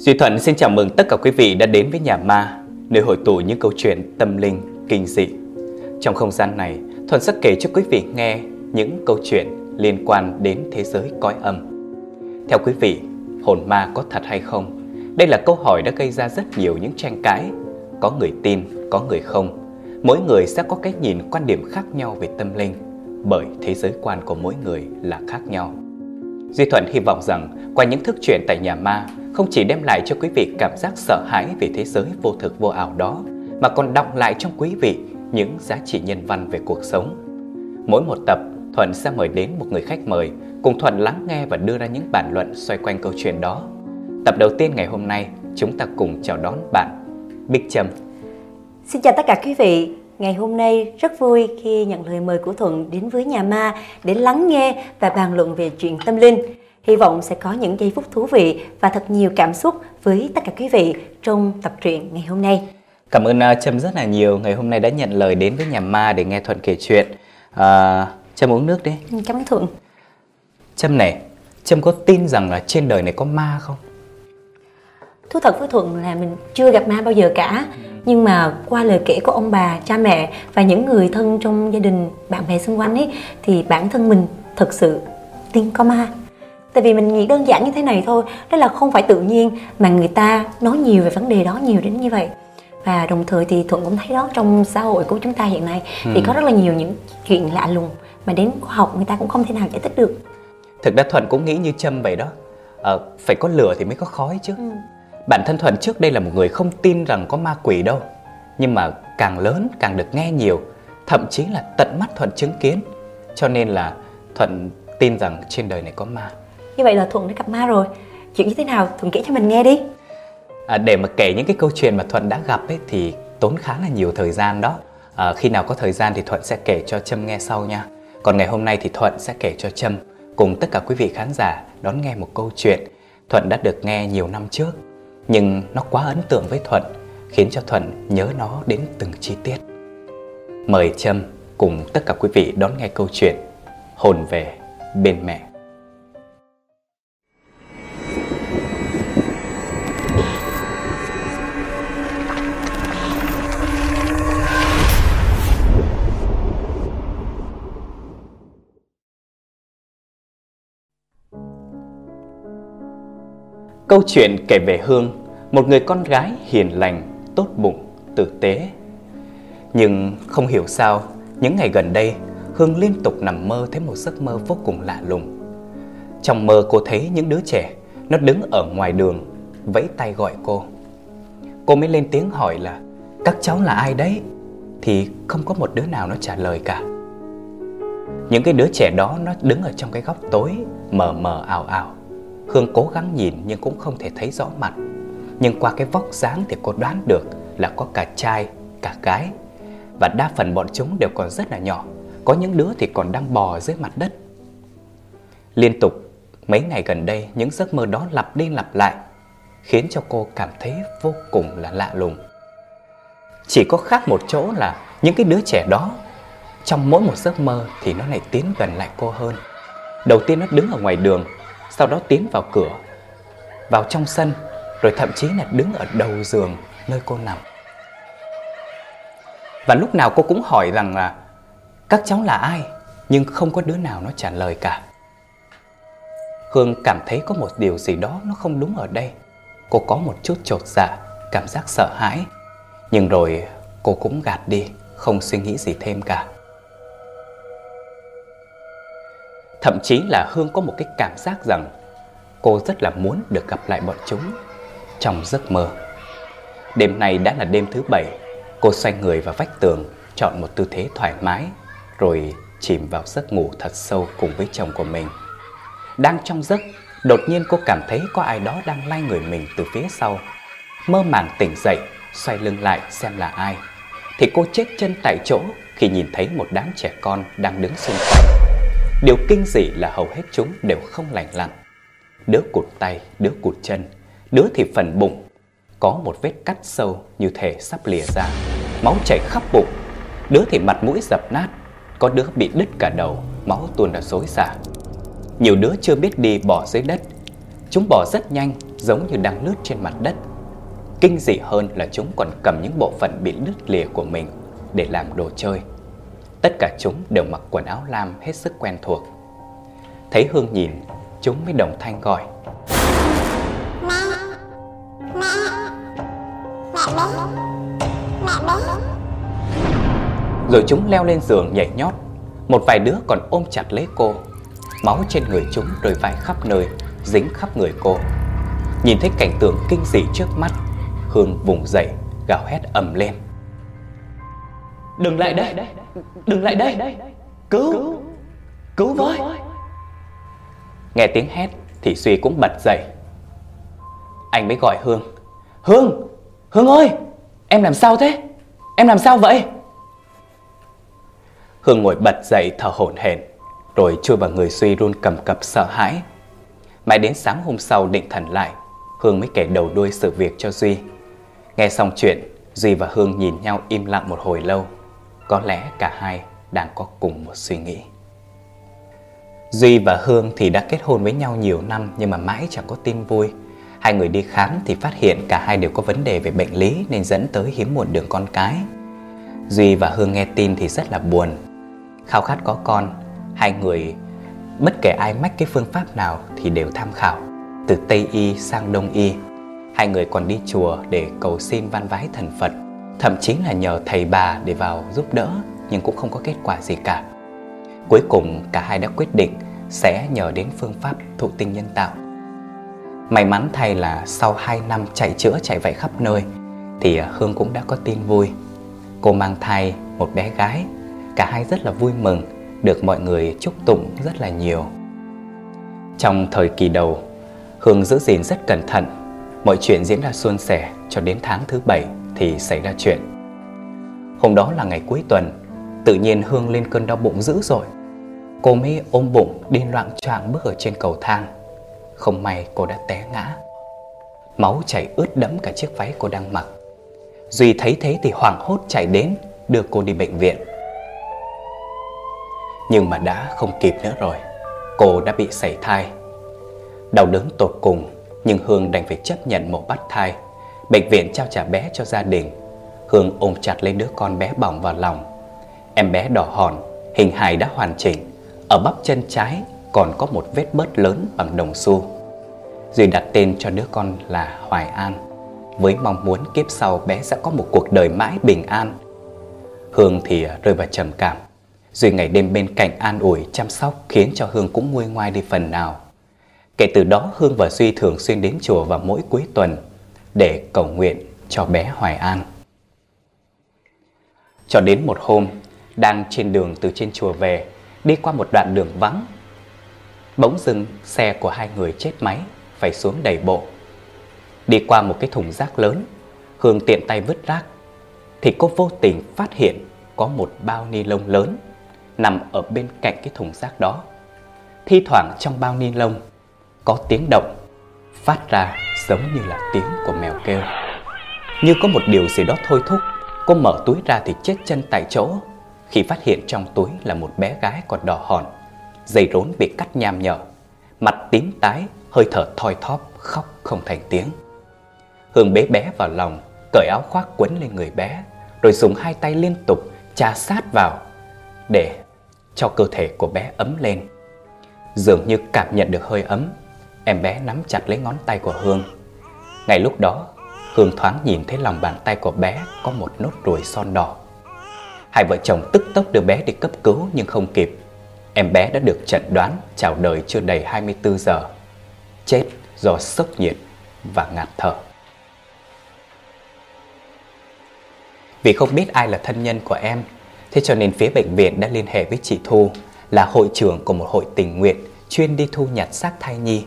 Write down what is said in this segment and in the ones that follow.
Duy Thuận xin chào mừng tất cả quý vị đã đến với nhà ma, nơi hội tụ những câu chuyện tâm linh, kinh dị. Trong không gian này, Thuận sẽ kể cho quý vị nghe những câu chuyện liên quan đến thế giới cõi âm. Theo quý vị, hồn ma có thật hay không? Đây là câu hỏi đã gây ra rất nhiều những tranh cãi. Có người tin, có người không. Mỗi người sẽ có cái nhìn quan điểm khác nhau về tâm linh, bởi thế giới quan của mỗi người là khác nhau. Duy Thuận hy vọng rằng qua những thức chuyện tại nhà ma không chỉ đem lại cho quý vị cảm giác sợ hãi về thế giới vô thực vô ảo đó, mà còn đọng lại trong quý vị những giá trị nhân văn về cuộc sống. Mỗi một tập, Thuận sẽ mời đến một người khách mời, cùng Thuận lắng nghe và đưa ra những bàn luận xoay quanh câu chuyện đó. Tập đầu tiên ngày hôm nay, chúng ta cùng chào đón bạn Bích Trâm. Xin chào tất cả quý vị. Ngày hôm nay rất vui khi nhận lời mời của Thuận đến với nhà ma để lắng nghe và bàn luận về chuyện tâm linh. Hy vọng sẽ có những giây phút thú vị và thật nhiều cảm xúc với tất cả quý vị trong tập truyện ngày hôm nay. Cảm ơn uh, Trâm rất là nhiều. Ngày hôm nay đã nhận lời đến với nhà ma để nghe Thuận kể chuyện. Uh, Trâm uống nước đi. Ừ, Cảm ơn Thuận. Trâm này, Trâm có tin rằng là trên đời này có ma không? Thú thật với Thuận là mình chưa gặp ma bao giờ cả. Nhưng mà qua lời kể của ông bà, cha mẹ và những người thân trong gia đình, bạn bè xung quanh ấy thì bản thân mình thật sự tin có ma. Tại vì mình nghĩ đơn giản như thế này thôi, đó là không phải tự nhiên mà người ta nói nhiều về vấn đề đó nhiều đến như vậy. Và đồng thời thì Thuận cũng thấy đó trong xã hội của chúng ta hiện nay thì có rất là nhiều những chuyện lạ lùng mà đến khoa học người ta cũng không thể nào giải thích được. Thực ra Thuận cũng nghĩ như Trâm vậy đó. Ờ, phải có lửa thì mới có khói chứ. Ừ. Bản thân Thuận trước đây là một người không tin rằng có ma quỷ đâu. Nhưng mà càng lớn càng được nghe nhiều, thậm chí là tận mắt Thuận chứng kiến. Cho nên là Thuận tin rằng trên đời này có ma. Như vậy là Thuận đã gặp ma rồi. Chuyện như thế nào Thuận kể cho mình nghe đi. À, để mà kể những cái câu chuyện mà Thuận đã gặp ấy thì tốn khá là nhiều thời gian đó. À, khi nào có thời gian thì Thuận sẽ kể cho Trâm nghe sau nha. Còn ngày hôm nay thì Thuận sẽ kể cho Trâm cùng tất cả quý vị khán giả đón nghe một câu chuyện Thuận đã được nghe nhiều năm trước. Nhưng nó quá ấn tượng với Thuận, khiến cho Thuận nhớ nó đến từng chi tiết. Mời Trâm cùng tất cả quý vị đón nghe câu chuyện Hồn về bên mẹ. Câu chuyện kể về Hương, một người con gái hiền lành, tốt bụng, tử tế. Nhưng không hiểu sao, những ngày gần đây, Hương liên tục nằm mơ thấy một giấc mơ vô cùng lạ lùng. Trong mơ cô thấy những đứa trẻ, nó đứng ở ngoài đường, vẫy tay gọi cô. Cô mới lên tiếng hỏi là, các cháu là ai đấy? Thì không có một đứa nào nó trả lời cả. Những cái đứa trẻ đó nó đứng ở trong cái góc tối, mờ mờ ảo ảo. Hương cố gắng nhìn nhưng cũng không thể thấy rõ mặt. Nhưng qua cái vóc dáng thì cô đoán được là có cả trai, cả gái. Và đa phần bọn chúng đều còn rất là nhỏ. Có những đứa thì còn đang bò dưới mặt đất. Liên tục mấy ngày gần đây những giấc mơ đó lặp đi lặp lại Khiến cho cô cảm thấy vô cùng là lạ lùng. Chỉ có khác một chỗ là những cái đứa trẻ đó Trong mỗi một giấc mơ thì nó lại tiến gần lại cô hơn. Đầu tiên nó đứng ở ngoài đường sau đó tiến vào cửa Vào trong sân Rồi thậm chí là đứng ở đầu giường nơi cô nằm. Và lúc nào cô cũng hỏi rằng là Các cháu là ai? Nhưng không có đứa nào nó trả lời cả. Hương cảm thấy có một điều gì đó nó không đúng ở đây. Cô có một chút trột dạ, cảm giác sợ hãi. Nhưng rồi cô cũng gạt đi, không suy nghĩ gì thêm cả. Thậm chí là Hương có một cái cảm giác rằng Cô rất là muốn được gặp lại bọn chúng Trong giấc mơ Đêm nay đã là đêm thứ bảy Cô xoay người vào vách tường Chọn một tư thế thoải mái Rồi chìm vào giấc ngủ thật sâu cùng với chồng của mình đang trong giấc, đột nhiên cô cảm thấy có ai đó đang lay người mình từ phía sau. Mơ màng tỉnh dậy, xoay lưng lại xem là ai. Thì cô chết chân tại chỗ khi nhìn thấy một đám trẻ con đang đứng xung quanh. Điều kinh dị là hầu hết chúng đều không lành lặn. Đứa cụt tay, đứa cụt chân, đứa thì phần bụng. Có một vết cắt sâu như thể sắp lìa ra, máu chảy khắp bụng. Đứa thì mặt mũi dập nát, có đứa bị đứt cả đầu, máu tuôn ra xối xả. Nhiều đứa chưa biết đi bỏ dưới đất Chúng bỏ rất nhanh giống như đang lướt trên mặt đất Kinh dị hơn là chúng còn cầm những bộ phận bị đứt lìa của mình để làm đồ chơi Tất cả chúng đều mặc quần áo lam hết sức quen thuộc. Thấy Hương nhìn, chúng mới đồng thanh gọi. Mẹ Mẹ Mẹ bé Mẹ bé Rồi chúng leo lên giường nhảy nhót. Một vài đứa còn ôm chặt lấy cô. Máu trên người chúng rơi vãi khắp nơi Dính khắp người cô. Nhìn thấy cảnh tượng kinh dị trước mắt Hương vùng dậy gào hét ầm lên Đừng lại đây. Đừng lại đây. Cứu. Cứu với Nghe tiếng hét thì Suy cũng bật dậy. Anh mới gọi Hương. Hương! Hương ơi! Em làm sao thế? Em làm sao vậy? Hương ngồi bật dậy thở hổn hển rồi chui vào người suy run cầm cập sợ hãi. Mãi đến sáng hôm sau định thần lại, Hương mới kể đầu đuôi sự việc cho Duy. Nghe xong chuyện, Duy và Hương nhìn nhau im lặng một hồi lâu. Có lẽ cả hai đang có cùng một suy nghĩ. Duy và Hương thì đã kết hôn với nhau nhiều năm nhưng mà mãi chẳng có tin vui. Hai người đi khám thì phát hiện cả hai đều có vấn đề về bệnh lý nên dẫn tới hiếm muộn đường con cái. Duy và Hương nghe tin thì rất là buồn. Khao khát có con, hai người bất kể ai mách cái phương pháp nào thì đều tham khảo từ Tây y sang Đông y. Hai người còn đi chùa để cầu xin van vái thần Phật, thậm chí là nhờ thầy bà để vào giúp đỡ nhưng cũng không có kết quả gì cả. Cuối cùng cả hai đã quyết định sẽ nhờ đến phương pháp thụ tinh nhân tạo. May mắn thay là sau 2 năm chạy chữa chạy vậy khắp nơi thì à, Hương cũng đã có tin vui. Cô mang thai một bé gái, cả hai rất là vui mừng được mọi người chúc tụng rất là nhiều. Trong thời kỳ đầu, Hương giữ gìn rất cẩn thận, mọi chuyện diễn ra suôn sẻ cho đến tháng thứ bảy thì xảy ra chuyện. Hôm đó là ngày cuối tuần, tự nhiên Hương lên cơn đau bụng dữ rồi. Cô mới ôm bụng đi loạn choạng bước ở trên cầu thang. Không may cô đã té ngã. Máu chảy ướt đẫm cả chiếc váy cô đang mặc. Duy thấy thế thì hoảng hốt chạy đến đưa cô đi bệnh viện. Nhưng mà đã không kịp nữa rồi Cô đã bị sảy thai Đau đớn tột cùng Nhưng Hương đành phải chấp nhận một bắt thai Bệnh viện trao trả bé cho gia đình. Hương ôm chặt lấy đứa con bé bỏng vào lòng. Em bé đỏ hòn, Hình hài đã hoàn chỉnh. Ở bắp chân trái còn có một vết bớt lớn bằng đồng xu. Duy đặt tên cho đứa con là Hoài An, Với mong muốn kiếp sau bé sẽ có một cuộc đời mãi bình an. Hương thì rơi vào trầm cảm. Duy ngày đêm bên cạnh an ủi, chăm sóc, khiến cho Hương cũng nguôi ngoai đi phần nào. Kể từ đó, Hương và Duy thường xuyên đến chùa vào mỗi cuối tuần để cầu nguyện cho bé Hoài An. Cho đến một hôm, đang trên đường từ trên chùa về, đi qua một đoạn đường vắng. Bỗng dưng xe của hai người chết máy, phải xuống đầy bộ. Đi qua một cái thùng rác lớn, Hương tiện tay vứt rác, thì cô vô tình phát hiện có một bao ni lông lớn nằm ở bên cạnh cái thùng rác đó. Thi thoảng trong bao ni lông có tiếng động phát ra giống như là tiếng của mèo kêu. Như có một điều gì đó thôi thúc, cô mở túi ra thì chết chân tại chỗ khi phát hiện trong túi là một bé gái còn đỏ hòn, dây rốn bị cắt nham nhở, mặt tím tái, hơi thở thoi thóp, khóc không thành tiếng. Hương bế bé vào lòng, cởi áo khoác quấn lên người bé, rồi dùng hai tay liên tục chà sát vào để cho cơ thể của bé ấm lên. Dường như cảm nhận được hơi ấm, em bé nắm chặt lấy ngón tay của Hương. Ngay lúc đó, Hương thoáng nhìn thấy lòng bàn tay của bé có một nốt ruồi son đỏ. Hai vợ chồng tức tốc đưa bé đi cấp cứu nhưng không kịp. Em bé đã được chẩn đoán chào đời chưa đầy 24 giờ. Chết do sốc nhiệt và ngạt thở. Vì không biết ai là thân nhân của em, thế cho nên phía bệnh viện đã liên hệ với chị Thu là hội trưởng của một hội tình nguyện chuyên đi thu nhặt xác thai nhi.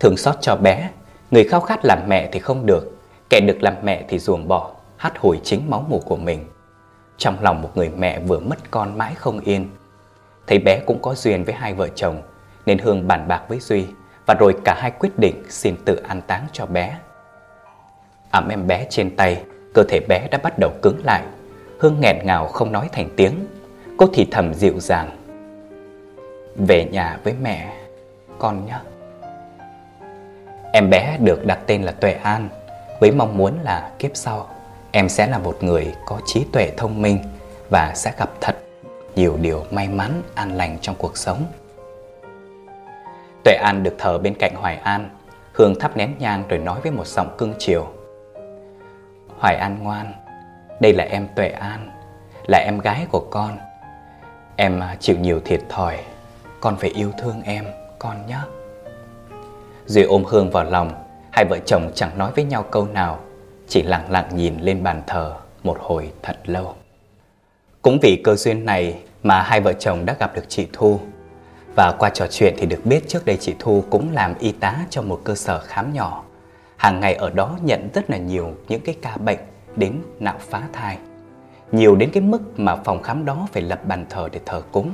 Thường xót cho bé, người khao khát làm mẹ thì không được, kẻ được làm mẹ thì ruồng bỏ, hắt hồi chính máu mủ của mình. Trong lòng một người mẹ vừa mất con mãi không yên. Thấy bé cũng có duyên với hai vợ chồng, nên Hương bàn bạc với Duy và rồi cả hai quyết định xin tự an táng cho bé. Ẩm em bé trên tay, cơ thể bé đã bắt đầu cứng lại. Hương nghẹn ngào không nói thành tiếng. Cô thì thầm dịu dàng. Về nhà với mẹ, con nhé. Em bé được đặt tên là Tuệ An với mong muốn là kiếp sau em sẽ là một người có trí tuệ thông minh và sẽ gặp thật nhiều điều may mắn an lành trong cuộc sống. Tuệ An được thờ bên cạnh Hoài An, Hương thắp nén nhang rồi nói với một giọng cưng chiều. Hoài An ngoan, đây là em Tuệ An, là em gái của con. Em chịu nhiều thiệt thòi, con phải yêu thương em, con nhé. Duy ôm Hương vào lòng, hai vợ chồng chẳng nói với nhau câu nào, chỉ lặng lặng nhìn lên bàn thờ một hồi thật lâu. Cũng vì cơ duyên này mà hai vợ chồng đã gặp được chị Thu. Và qua trò chuyện thì được biết trước đây chị Thu cũng làm y tá cho một cơ sở khám nhỏ. Hàng ngày ở đó nhận rất là nhiều những cái ca bệnh đến nạo phá thai. Nhiều đến cái mức mà phòng khám đó phải lập bàn thờ để thờ cúng.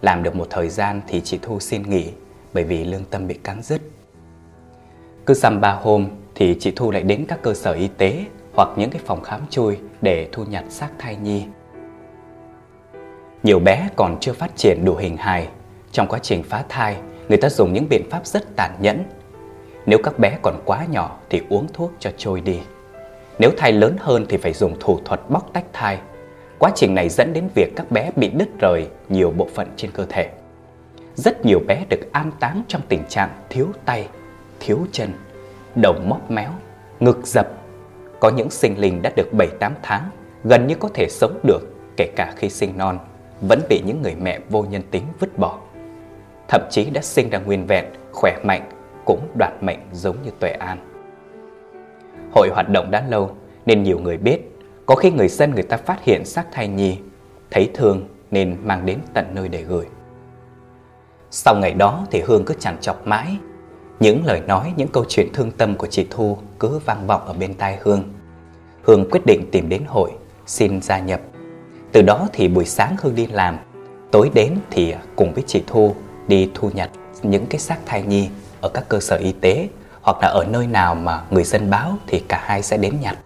Làm được một thời gian thì chị Thu xin nghỉ bởi vì lương tâm bị cắn rứt. Cứ xăm ba hôm thì chị Thu lại đến các cơ sở y tế hoặc những cái phòng khám chui để thu nhặt xác thai nhi. Nhiều bé còn chưa phát triển đủ hình hài. Trong quá trình phá thai, người ta dùng những biện pháp rất tàn nhẫn. Nếu các bé còn quá nhỏ thì uống thuốc cho trôi đi. Nếu thai lớn hơn thì phải dùng thủ thuật bóc tách thai. Quá trình này dẫn đến việc các bé bị đứt rời nhiều bộ phận trên cơ thể. Rất nhiều bé được an táng trong tình trạng thiếu tay, thiếu chân, đầu móc méo, ngực dập. Có những sinh linh đã được 7-8 tháng, gần như có thể sống được kể cả khi sinh non, vẫn bị những người mẹ vô nhân tính vứt bỏ. Thậm chí đã sinh ra nguyên vẹn, khỏe mạnh, cũng đoạt mệnh giống như Tuệ An. Hội hoạt động đã lâu nên nhiều người biết, có khi người dân người ta phát hiện xác thai nhi, thấy thương nên mang đến tận nơi để gửi. Sau ngày đó thì Hương cứ chẳng chọc mãi những lời nói, những câu chuyện thương tâm của chị Thu cứ vang vọng ở bên tai Hương. Hương quyết định tìm đến hội, xin gia nhập. Từ đó thì buổi sáng Hương đi làm, tối đến thì cùng với chị Thu đi thu nhặt những cái xác thai nhi ở các cơ sở y tế hoặc là ở nơi nào mà người dân báo thì cả hai sẽ đến nhặt.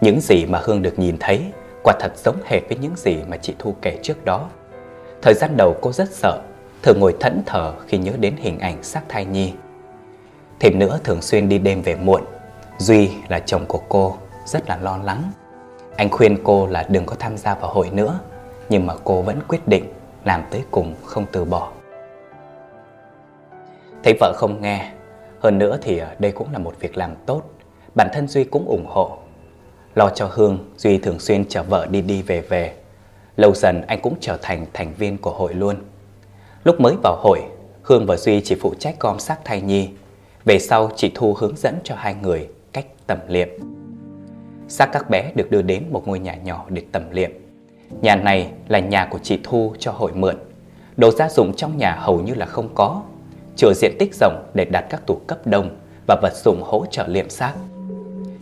Những gì mà Hương được nhìn thấy quả thật giống hệt với những gì mà chị Thu kể trước đó. Thời gian đầu cô rất sợ, thường ngồi thẫn thờ khi nhớ đến hình ảnh xác thai nhi. Thêm nữa, thường xuyên đi đêm về muộn, Duy là chồng của cô, rất là lo lắng. Anh khuyên cô là đừng có tham gia vào hội nữa, Nhưng mà cô vẫn quyết định làm tới cùng, không từ bỏ. Thấy vợ không nghe, Hơn nữa thì ờ, đây cũng là một việc làm tốt. Bản thân Duy cũng ủng hộ. Lo cho Hương, Duy thường xuyên chở vợ đi đi về về. Lâu dần anh cũng trở thành thành viên của hội luôn. Lúc mới vào hội Hương và Duy chỉ phụ trách gom xác thai nhi về sau chị Thu hướng dẫn cho hai người cách tẩm liệm. Xác các bé được đưa đến một ngôi nhà nhỏ để tẩm liệm. Nhà này là nhà của chị Thu cho hội mượn. Đồ gia dụng trong nhà hầu như là không có. Chừa diện tích rộng để đặt các tủ cấp đông và vật dụng hỗ trợ liệm xác.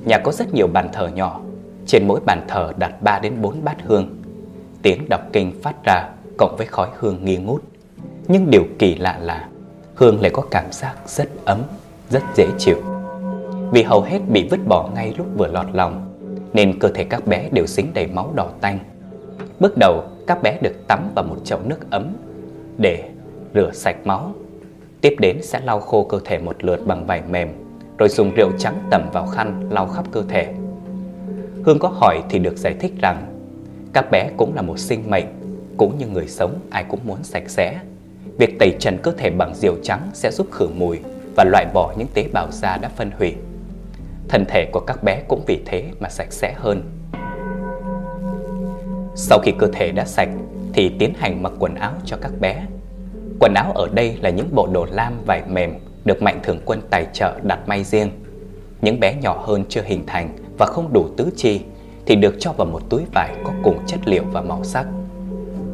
Nhà có rất nhiều bàn thờ nhỏ, trên mỗi bàn thờ đặt 3 đến 4 bát hương. Tiếng đọc kinh phát ra cộng với khói hương nghi ngút. Nhưng điều kỳ lạ là Hương lại có cảm giác rất ấm, rất dễ chịu. Vì hầu hết bị vứt bỏ ngay lúc vừa lọt lòng, nên cơ thể các bé đều dính đầy máu đỏ tanh. Bước đầu, các bé được tắm vào một chậu nước ấm để rửa sạch máu. Tiếp đến sẽ lau khô cơ thể một lượt bằng vải mềm, rồi dùng rượu trắng tẩm vào khăn lau khắp cơ thể. Hương có hỏi thì được giải thích rằng các bé cũng là một sinh mệnh, cũng như người sống ai cũng muốn sạch sẽ. Việc tẩy trần cơ thể bằng rượu trắng sẽ giúp khử mùi và loại bỏ những tế bào da đã phân hủy. Thân thể của các bé cũng vì thế mà sạch sẽ hơn. Sau khi cơ thể đã sạch thì tiến hành mặc quần áo cho các bé. Quần áo ở đây là những bộ đồ lam vải mềm được Mạnh Thường Quân tài trợ đặt may riêng. Những bé nhỏ hơn chưa hình thành và không đủ tứ chi thì được cho vào một túi vải có cùng chất liệu và màu sắc.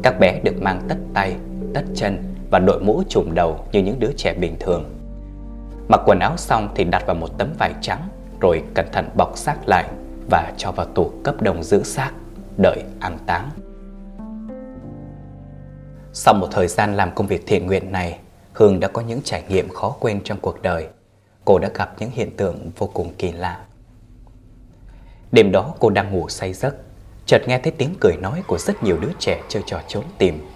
Các bé được mang tất tay, tất chân và đội mũ trùm đầu như những đứa trẻ bình thường. Mặc quần áo xong thì đặt vào một tấm vải trắng rồi cẩn thận bọc xác lại và cho vào tủ cấp đông giữ xác, đợi an táng. Sau một thời gian làm công việc thiện nguyện này, Hương đã có những trải nghiệm khó quên trong cuộc đời. Cô đã gặp những hiện tượng vô cùng kỳ lạ. Đêm đó cô đang ngủ say giấc, chợt nghe thấy tiếng cười nói của rất nhiều đứa trẻ chơi trò trốn tìm.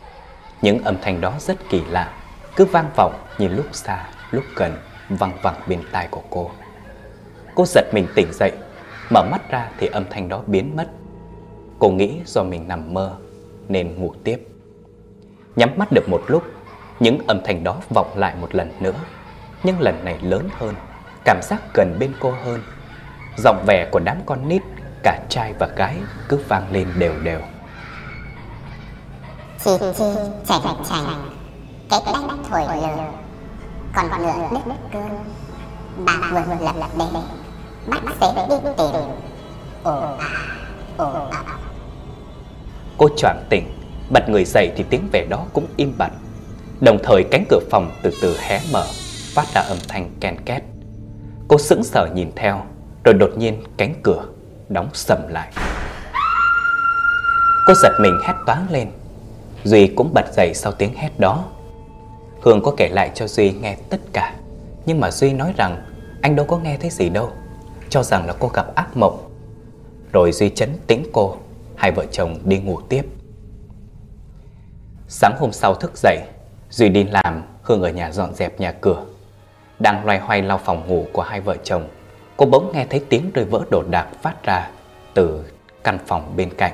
Những âm thanh đó rất kỳ lạ, cứ vang vọng như lúc xa, lúc gần, văng vẳng bên tai của cô. Cô giật mình tỉnh dậy, mở mắt ra thì âm thanh đó biến mất. Cô nghĩ do mình nằm mơ nên ngủ tiếp. Nhắm mắt được một lúc, những âm thanh đó vọng lại một lần nữa, nhưng lần này lớn hơn, cảm giác gần bên cô hơn. Giọng vẻ của đám con nít, cả trai và gái cứ vang lên đều đều. Chi chi chảnh chảnh Cái bách thổi lửa Còn ngựa đứt cơn Bà vừa lật lật đê Bắt sẽ đi tìm Ồ à Ồ à Cô choàng tỉnh, bật người dậy thì tiếng về đó cũng im bặt. Đồng thời cánh cửa phòng từ từ hé mở, phát ra âm thanh ken két. Cô sững sờ nhìn theo, rồi đột nhiên cánh cửa đóng sầm lại. Cô giật mình hét toáng lên. Duy cũng bật dậy sau tiếng hét đó. Hương có kể lại cho Duy nghe tất cả, nhưng mà Duy nói rằng anh đâu có nghe thấy gì đâu, cho rằng là cô gặp ác mộng. Rồi Duy chấn tĩnh cô, hai vợ chồng đi ngủ tiếp. Sáng hôm sau thức dậy, Duy đi làm, Hương ở nhà dọn dẹp nhà cửa. Đang loay hoay lau phòng ngủ của hai vợ chồng, cô bỗng nghe thấy tiếng rơi vỡ đồ đạc phát ra từ căn phòng bên cạnh.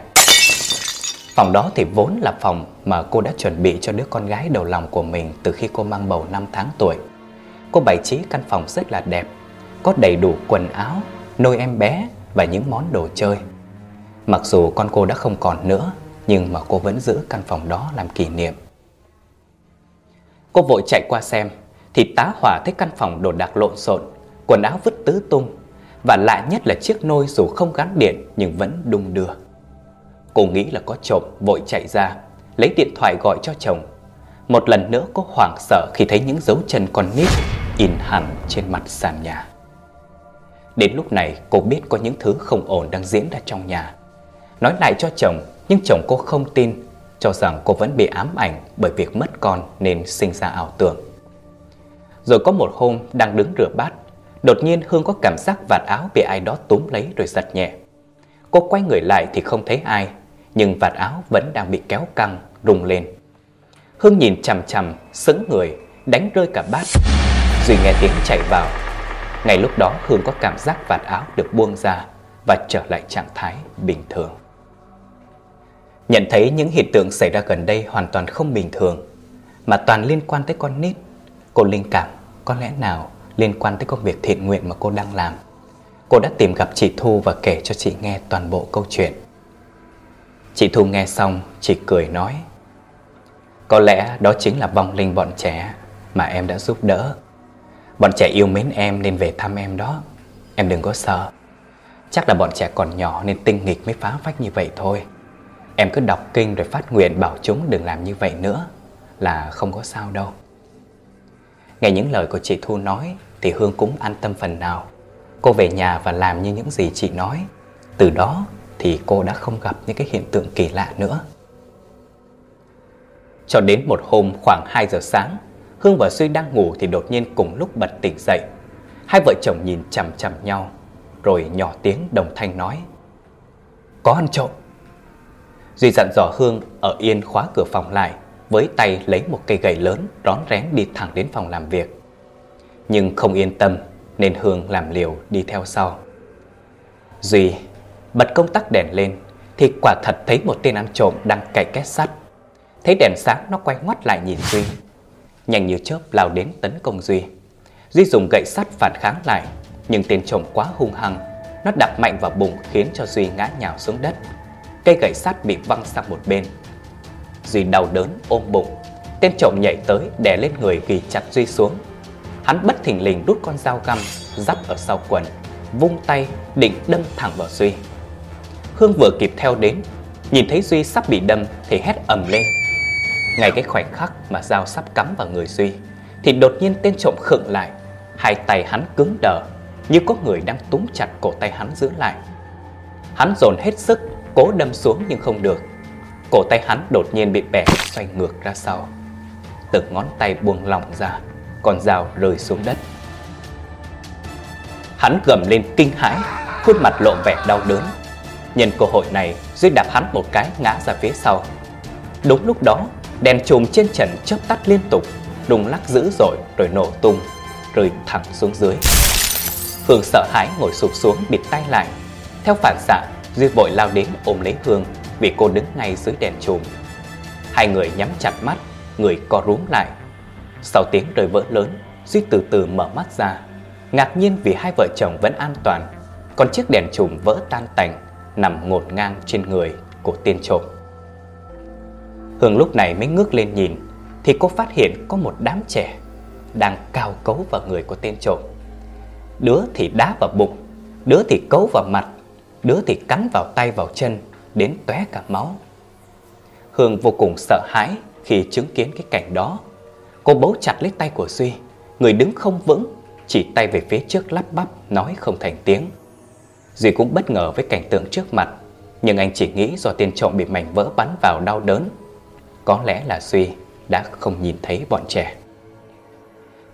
Phòng đó thì vốn là phòng mà cô đã chuẩn bị cho đứa con gái đầu lòng của mình từ khi cô mang bầu 5 tháng tuổi. Cô bày trí căn phòng rất là đẹp, có đầy đủ quần áo, nôi em bé và những món đồ chơi. Mặc dù con cô đã không còn nữa, nhưng mà cô vẫn giữ căn phòng đó làm kỷ niệm. Cô vội chạy qua xem, thì tá hỏa thấy căn phòng đồ đạc lộn xộn, quần áo vứt tứ tung, và lạ nhất là chiếc nôi dù không gắn điện nhưng vẫn đung đưa. Cô nghĩ là có trộm, vội chạy ra, lấy điện thoại gọi cho chồng. Một lần nữa cô hoảng sợ khi thấy những dấu chân con nít in hẳn trên mặt sàn nhà. Đến lúc này cô biết có những thứ không ổn đang diễn ra trong nhà. Nói lại cho chồng, nhưng chồng cô không tin, cho rằng cô vẫn bị ám ảnh bởi việc mất con nên sinh ra ảo tưởng. Rồi có một hôm đang đứng rửa bát, đột nhiên Hương có cảm giác vạt áo bị ai đó túm lấy rồi giật nhẹ. Cô quay người lại thì không thấy ai, nhưng vạt áo vẫn đang bị kéo căng, rung lên. Hương nhìn chằm chằm, sững người, đánh rơi cả bát. Duy nghe tiếng chạy vào. Ngay lúc đó Hương có cảm giác vạt áo được buông ra và trở lại trạng thái bình thường. Nhận thấy những hiện tượng xảy ra gần đây hoàn toàn không bình thường, mà toàn liên quan tới con nít. Cô linh cảm có lẽ nào liên quan tới công việc thiện nguyện mà cô đang làm. Cô đã tìm gặp chị Thu và kể cho chị nghe toàn bộ câu chuyện. Chị Thu nghe xong, chị cười nói. Có lẽ đó chính là vong linh bọn trẻ mà em đã giúp đỡ. Bọn trẻ yêu mến em nên về thăm em đó. Em đừng có sợ. Chắc là bọn trẻ còn nhỏ nên tinh nghịch mới phá phách như vậy thôi. Em cứ đọc kinh rồi phát nguyện bảo chúng đừng làm như vậy nữa Là không có sao đâu. Nghe những lời của chị Thu nói Thì Hương cũng an tâm phần nào. Cô về nhà và làm như những gì chị nói. Từ đó thì cô đã không gặp những cái hiện tượng kỳ lạ nữa. Cho đến một hôm khoảng 2 giờ sáng, Hương và Duy đang ngủ thì đột nhiên cùng lúc bật tỉnh dậy. Hai vợ chồng nhìn chằm chằm nhau, rồi nhỏ tiếng đồng thanh nói. Có ăn trộm. Duy dặn dò Hương ở yên khóa cửa phòng lại, với tay lấy một cây gậy lớn rón rén đi thẳng đến phòng làm việc. Nhưng không yên tâm nên Hương làm liều đi theo sau. Duy bật công tắc đèn lên thì quả thật thấy một tên ăn trộm đang cày két sắt. Thấy đèn sáng nó quay ngoắt lại nhìn Duy. Nhanh như chớp lao đến tấn công Duy. Duy dùng gậy sắt phản kháng lại, nhưng tên trộm quá hung hăng, nó đập mạnh vào bụng khiến cho Duy ngã nhào xuống đất. Cây gậy sắt bị văng sang một bên. Duy đau đớn ôm bụng. Tên trộm nhảy tới đè lên người ghi chặt Duy xuống. Hắn bất thình lình rút con dao găm dắt ở sau quần, vung tay định đâm thẳng vào Duy. Hương vừa kịp theo đến, nhìn thấy Duy sắp bị đâm thì hét ầm lên. Ngay cái khoảnh khắc mà dao sắp cắm vào người Duy, thì đột nhiên tên trộm khựng lại, hai tay hắn cứng đờ, như có người đang túm chặt cổ tay hắn giữ lại. Hắn dồn hết sức, cố đâm xuống nhưng không được. Cổ tay hắn đột nhiên bị bẻ xoay ngược ra sau. Từng ngón tay buông lỏng ra, còn dao rơi xuống đất. Hắn gầm lên kinh hãi, khuôn mặt lộ vẻ đau đớn. Nhân cơ hội này, Duy đạp hắn một cái ngã ra phía sau. Đúng lúc đó, đèn chùm trên trần chớp tắt liên tục, đùng lắc dữ dội rồi nổ tung, rơi thẳng xuống dưới. Hương sợ hãi ngồi sụp xuống bịt tay lại. Theo phản xạ, Duy vội lao đến ôm lấy Hương vì cô đứng ngay dưới đèn chùm. Hai người nhắm chặt mắt, người co rúm lại. Sau tiếng rơi vỡ lớn, Duy từ từ mở mắt ra, ngạc nhiên vì hai vợ chồng vẫn an toàn, còn chiếc đèn chùm vỡ tan tành nằm ngổn ngang trên người của tên trộm. Hương lúc này mới ngước lên nhìn thì cô phát hiện có một đám trẻ đang cao cấu vào người của tên trộm. Đứa thì đá vào bụng, đứa thì cấu vào mặt, đứa thì cắn vào tay vào chân đến tóe cả máu. Hương vô cùng sợ hãi khi chứng kiến cái cảnh đó. Cô bấu chặt lấy tay của Duy, người đứng không vững, chỉ tay về phía trước lắp bắp nói không thành tiếng. Duy cũng bất ngờ với cảnh tượng trước mặt, nhưng anh chỉ nghĩ do tên trộm bị mảnh vỡ bắn vào đau đớn. Có lẽ là Duy đã không nhìn thấy bọn trẻ.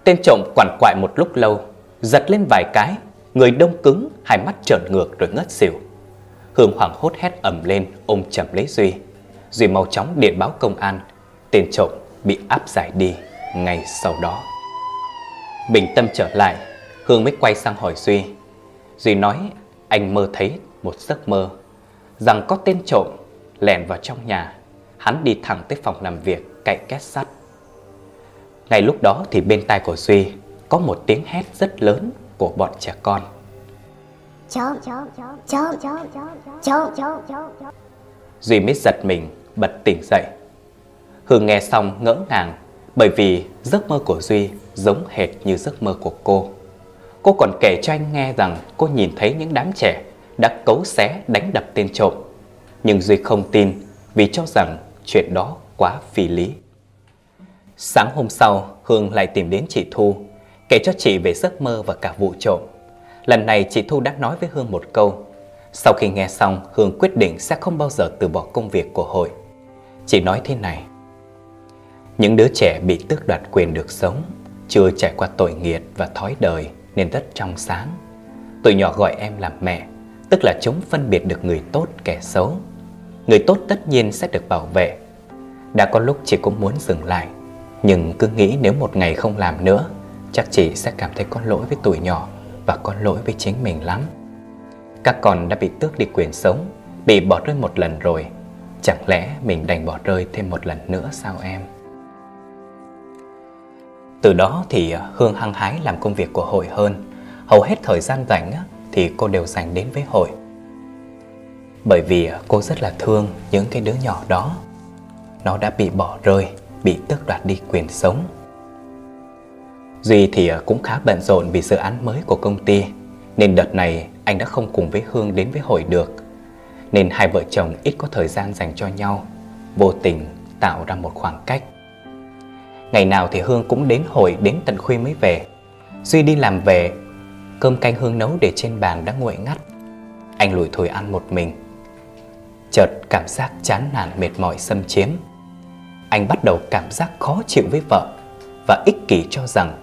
Tên trộm quằn quại một lúc lâu, giật lên vài cái, người đông cứng, hai mắt trợn ngược rồi ngất xỉu. Hương hoảng hốt hét ầm lên ôm chầm lấy Duy. Duy mau chóng điện báo công an, tên trộm bị áp giải đi ngay sau đó. Bình tâm trở lại, Hương mới quay sang hỏi Duy. Duy nói anh mơ thấy một giấc mơ rằng có tên trộm lẻn vào trong nhà, hắn đi thẳng tới phòng làm việc cậy két sắt. Ngay lúc đó thì bên tai của Duy có một tiếng hét rất lớn của bọn trẻ con. Trộm, trộm, trộm, trộm, trộm, trộm, trộm, trộm. Duy mới giật mình bật tỉnh dậy. Hương nghe xong ngỡ ngàng bởi vì giấc mơ của Duy giống hệt như giấc mơ của cô. Cô còn kể cho anh nghe rằng cô nhìn thấy những đám trẻ đã cấu xé đánh đập tên trộm. Nhưng Duy không tin vì cho rằng chuyện đó quá phi lý. Sáng hôm sau, Hương lại tìm đến chị Thu, kể cho chị về giấc mơ và cả vụ trộm. Lần này chị Thu đã nói với Hương một câu. Sau khi nghe xong, Hương quyết định sẽ không bao giờ từ bỏ công việc của hội. Chị nói thế này. Những đứa trẻ bị tước đoạt quyền được sống, chưa trải qua tội nghiệt và thói đời nên rất trong sáng. Tụi nhỏ gọi em là mẹ, tức là chúng phân biệt được người tốt kẻ xấu. Người tốt tất nhiên sẽ được bảo vệ. Đã có lúc chị cũng muốn dừng lại, nhưng cứ nghĩ nếu một ngày không làm nữa, chắc chị sẽ cảm thấy có lỗi với tụi nhỏ và có lỗi với chính mình lắm. Các con đã bị tước đi quyền sống, bị bỏ rơi một lần rồi, chẳng lẽ mình đành bỏ rơi thêm một lần nữa sao em? Từ đó thì à, Hương hăng hái làm công việc của hội hơn. Hầu hết thời gian rảnh thì cô đều dành đến với hội. Bởi vì à, cô rất là thương những cái đứa nhỏ đó. Nó đã bị bỏ rơi, bị tước đoạt đi quyền sống. Duy thì à, cũng khá bận rộn vì dự án mới của công ty Nên đợt này anh đã không cùng với Hương đến với hội được. Nên hai vợ chồng ít có thời gian dành cho nhau Vô tình tạo ra một khoảng cách. Ngày nào thì Hương cũng đến hội đến tận khuya mới về. Duy đi làm về Cơm canh Hương nấu để trên bàn đã nguội ngắt. Anh lủi thủi ăn một mình. Chợt cảm giác chán nản mệt mỏi xâm chiếm. Anh bắt đầu cảm giác khó chịu với vợ Và ích kỷ cho rằng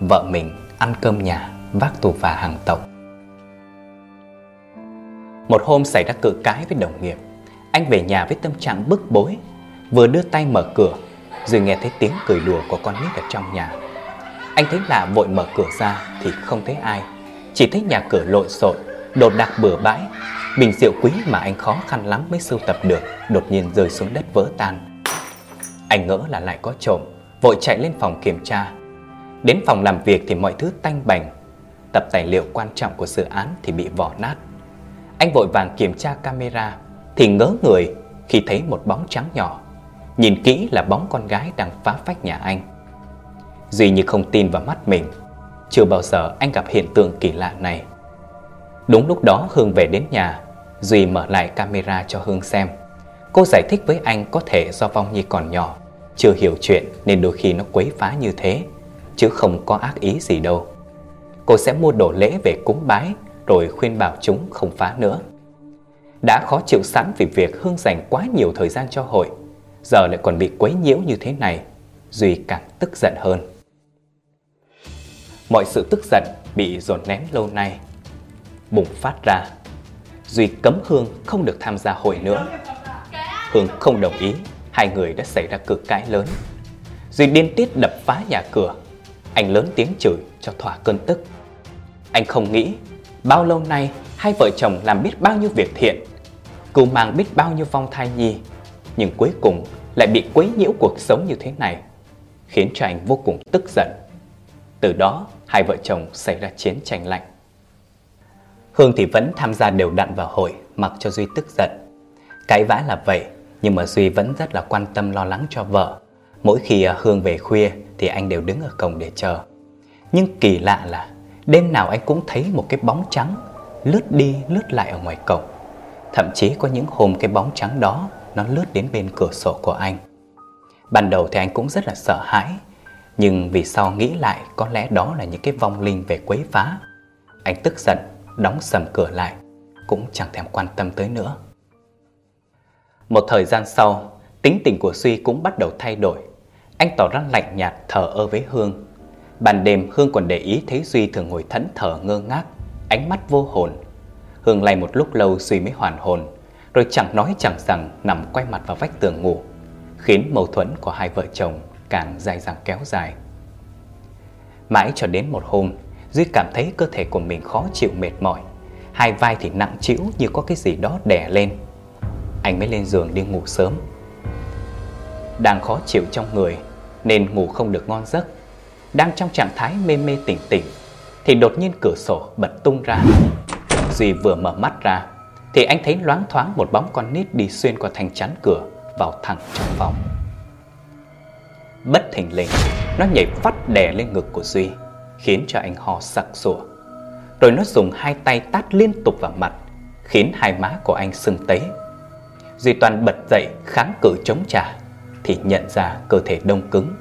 vợ mình ăn cơm nhà vác tù và hàng tổng. Một hôm xảy ra cự cãi với đồng nghiệp, anh về nhà với tâm trạng bức bối, vừa đưa tay mở cửa, rồi nghe thấy tiếng cười đùa của con nít ở trong nhà. Anh thấy lạ vội mở cửa ra thì không thấy ai, chỉ thấy nhà cửa lộn xộn, đồ đạc bừa bãi, bình rượu quý mà anh khó khăn lắm mới sưu tập được đột nhiên rơi xuống đất vỡ tan. Anh ngỡ là lại có trộm, vội chạy lên phòng kiểm tra. Đến phòng làm việc thì mọi thứ tanh bành, tập tài liệu quan trọng của dự án thì bị vỏ nát. Anh vội vàng kiểm tra camera thì ngớ người khi thấy một bóng trắng nhỏ. Nhìn kỹ là bóng con gái đang phá phách nhà anh. Duy như không tin vào mắt mình. Chưa bao giờ anh gặp hiện tượng kỳ lạ này. Đúng lúc đó Hương về đến nhà, Duy mở lại camera cho Hương xem. Cô giải thích với anh có thể do Vong Nhi còn nhỏ, chưa hiểu chuyện nên đôi khi nó quấy phá như thế, chứ không có ác ý gì đâu. Cô sẽ mua đồ lễ về cúng bái rồi khuyên bảo chúng không phá nữa. Đã khó chịu sẵn vì việc Hương dành quá nhiều thời gian cho hội, giờ lại còn bị quấy nhiễu như thế này, Duy càng tức giận hơn. Mọi sự tức giận bị dồn nén lâu nay, bùng phát ra. Duy cấm Hương không được tham gia hội nữa. Hương không đồng ý, hai người đã xảy ra cự cãi lớn. Duy điên tiết đập phá nhà cửa, anh lớn tiếng chửi cho thỏa cơn tức. Anh không nghĩ bao lâu nay hai vợ chồng làm biết bao nhiêu việc thiện, cưu mang biết bao nhiêu vong thai nhi, nhưng cuối cùng lại bị quấy nhiễu cuộc sống như thế này, khiến cho anh vô cùng tức giận. Từ đó, hai vợ chồng xảy ra chiến tranh lạnh. Hương thì vẫn tham gia đều đặn vào hội, mặc cho Duy tức giận. Cãi vã là vậy, nhưng mà Duy vẫn rất là quan tâm lo lắng cho vợ. Mỗi khi à, Hương về khuya thì anh đều đứng ở cổng để chờ. Nhưng kỳ lạ là đêm nào anh cũng thấy một cái bóng trắng lướt đi lướt lại ở ngoài cổng. Thậm chí có những hôm cái bóng trắng đó nó lướt đến bên cửa sổ của anh. Ban đầu thì anh cũng rất là sợ hãi, nhưng vì sau nghĩ lại có lẽ đó là những cái vong linh về quấy phá. Anh tức giận, đóng sầm cửa lại, cũng chẳng thèm quan tâm tới nữa. Một thời gian sau, tính tình của Suy cũng bắt đầu thay đổi. Anh tỏ ra lạnh nhạt thờ ơ với Hương. Ban đêm Hương còn để ý thấy Duy thường ngồi thẫn thờ ngơ ngác, ánh mắt vô hồn. Hương lay một lúc lâu Duy mới hoàn hồn, rồi chẳng nói chẳng rằng nằm quay mặt vào vách tường ngủ, khiến mâu thuẫn của hai vợ chồng càng dài dẳng kéo dài. Mãi cho đến một hôm, Duy cảm thấy cơ thể của mình khó chịu mệt mỏi, hai vai thì nặng trĩu như có cái gì đó đè lên. Anh mới lên giường đi ngủ sớm. Đang khó chịu trong người nên ngủ không được ngon giấc. Đang trong trạng thái mê mê tỉnh tỉnh thì đột nhiên cửa sổ bật tung ra. Duy vừa mở mắt ra thì anh thấy loáng thoáng một bóng con nít đi xuyên qua thành chắn cửa vào thẳng trong phòng. Bất thình lình, nó nhảy phát đè lên ngực của Duy, khiến cho anh ho sặc sủa. Rồi nó dùng hai tay tát liên tục vào mặt, khiến hai má của anh sưng tấy. Duy Toàn bật dậy kháng cự chống trả, thì nhận ra cơ thể đông cứng.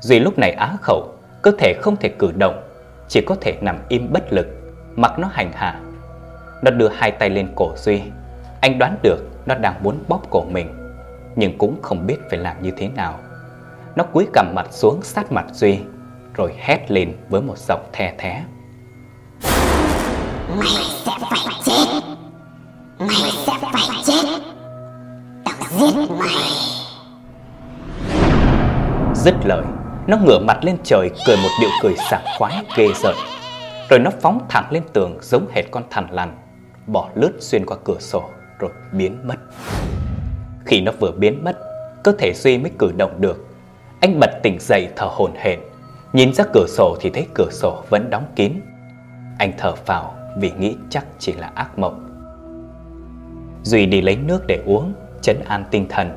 Duy lúc này á khẩu, cơ thể không thể cử động, chỉ có thể nằm im bất lực, mặc nó hành hạ. Nó đưa hai tay lên cổ Duy, anh đoán được nó đang muốn bóp cổ mình, nhưng cũng không biết phải làm như thế nào. Nó cúi cầm mặt xuống sát mặt Duy Rồi hét lên với một giọng the thé. Mày sẽ phải chết. Mày sẽ phải chết. Tao giết mày. Dứt lời Nó ngửa mặt lên trời cười một điệu cười sảng khoái ghê rợn. Rồi nó phóng thẳng lên tường giống hệt con thằn lằn Bỏ lướt xuyên qua cửa sổ rồi biến mất Khi nó vừa biến mất Cơ thể Duy mới cử động được anh bật tỉnh dậy thở hổn hển, nhìn ra cửa sổ thì thấy cửa sổ vẫn đóng kín. Anh thở phào vì nghĩ chắc chỉ là ác mộng. Duy đi lấy nước để uống, chấn an tinh thần,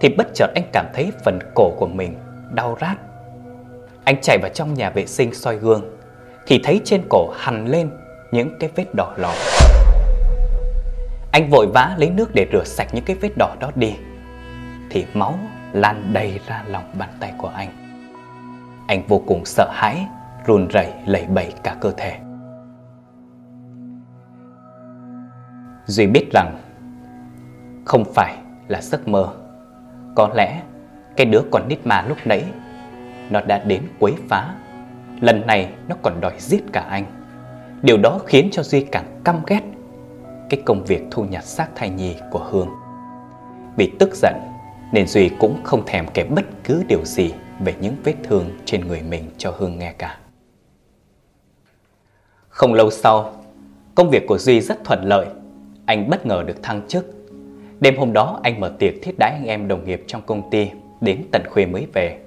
thì bất chợt anh cảm thấy phần cổ của mình đau rát. Anh chạy vào trong nhà vệ sinh soi gương, thì thấy trên cổ hằn lên những cái vết đỏ lòm. Anh vội vã lấy nước để rửa sạch những cái vết đỏ đó đi, thì máu lan đầy ra lòng bàn tay của anh. Anh vô cùng sợ hãi, run rẩy lẩy bẩy cả cơ thể. Duy biết rằng không phải là giấc mơ. Có lẽ cái đứa còn nít mà lúc nãy nó đã đến quấy phá. Lần này nó còn đòi giết cả anh. Điều đó khiến cho Duy càng căm ghét cái công việc thu nhặt xác thai nhi của Hương. Bị tức giận nên Duy cũng không thèm kể bất cứ điều gì về những vết thương trên người mình cho Hương nghe cả. Không lâu sau, công việc của Duy rất thuận lợi. Anh bất ngờ được thăng chức. Đêm hôm đó anh mở tiệc thiết đãi anh em đồng nghiệp trong công ty đến tận khuya mới về.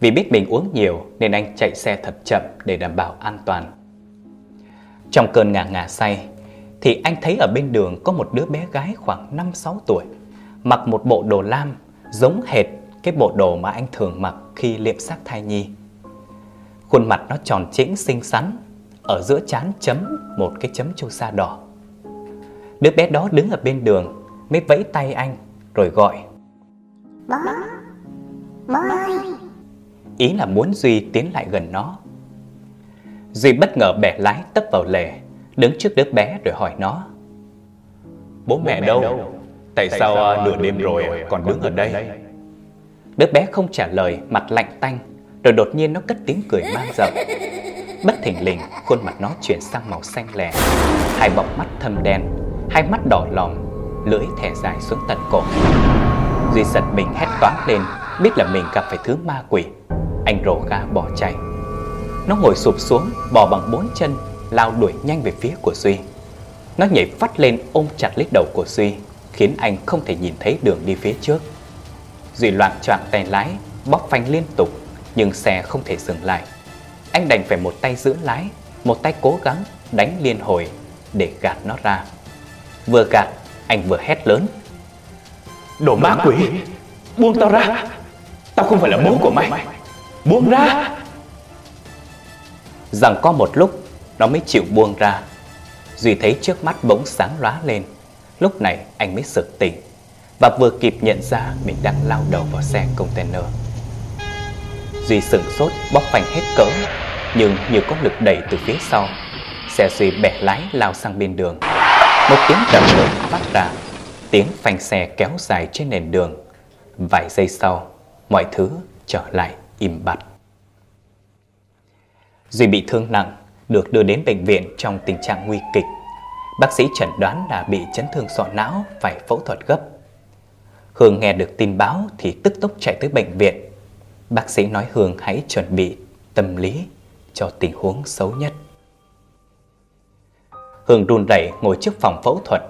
Vì biết mình uống nhiều nên anh chạy xe thật chậm để đảm bảo an toàn. Trong cơn ngả ngả say thì anh thấy ở bên đường có một đứa bé gái khoảng 5-6 tuổi mặc một bộ đồ lam giống hệt cái bộ đồ mà anh thường mặc khi liệm xác thai nhi. Khuôn mặt nó tròn chỉnh xinh xắn, ở giữa trán chấm một cái chấm chu sa đỏ. Đứa bé đó đứng ở bên đường mới vẫy tay anh rồi gọi. Bố, bố ơi. Ý là muốn Duy tiến lại gần nó. Duy bất ngờ bẻ lái tấp vào lề, đứng trước đứa bé rồi hỏi nó. Bố mẹ, đâu? Tại, Tại sao, sao nửa đêm rồi còn đứng ở đây? Đứa bé không trả lời, mặt lạnh tanh, rồi đột nhiên nó cất tiếng cười man rợ. Bất thình lình, khuôn mặt nó chuyển sang màu xanh lè, hai bọng mắt thâm đen, hai mắt đỏ lòm, lưỡi thẻ dài xuống tận cổ. Duy giật mình hét toáng lên, biết là mình gặp phải thứ ma quỷ. Anh rồ ga bỏ chạy. Nó ngồi sụp xuống, bò bằng bốn chân, lao đuổi nhanh về phía của Duy. Nó nhảy phát lên ôm chặt lấy đầu của Duy, khiến anh không thể nhìn thấy đường đi phía trước. Duy loạn choạng tay lái, bóp phanh liên tục, nhưng xe không thể dừng lại. Anh đành phải một tay giữ lái, một tay cố gắng đánh liên hồi để gạt nó ra. Vừa gạt, anh vừa hét lớn. Đồ ma quỷ, buông tao ra, tao không phải là bố của mày, buông ra. Rằng có một lúc, nó mới chịu buông ra. Duy thấy trước mắt bỗng sáng lóa lên, Lúc này anh mới sực tỉnh Và vừa kịp nhận ra mình đang lao đầu vào xe container. Duy sửng sốt bóp phanh hết cỡ Nhưng như có lực đẩy từ phía sau Xe Duy bẻ lái lao sang bên đường. Một tiếng trầm lớn phát ra Tiếng phanh xe kéo dài trên nền đường. Vài giây sau Mọi thứ trở lại im bặt. Duy bị thương nặng được đưa đến bệnh viện trong tình trạng nguy kịch Bác sĩ chẩn đoán là bị chấn thương sọ não, phải phẫu thuật gấp. Hương nghe được tin báo thì tức tốc chạy tới bệnh viện. Bác sĩ nói Hương hãy chuẩn bị tâm lý cho tình huống xấu nhất. Hương run rẩy ngồi trước phòng phẫu thuật.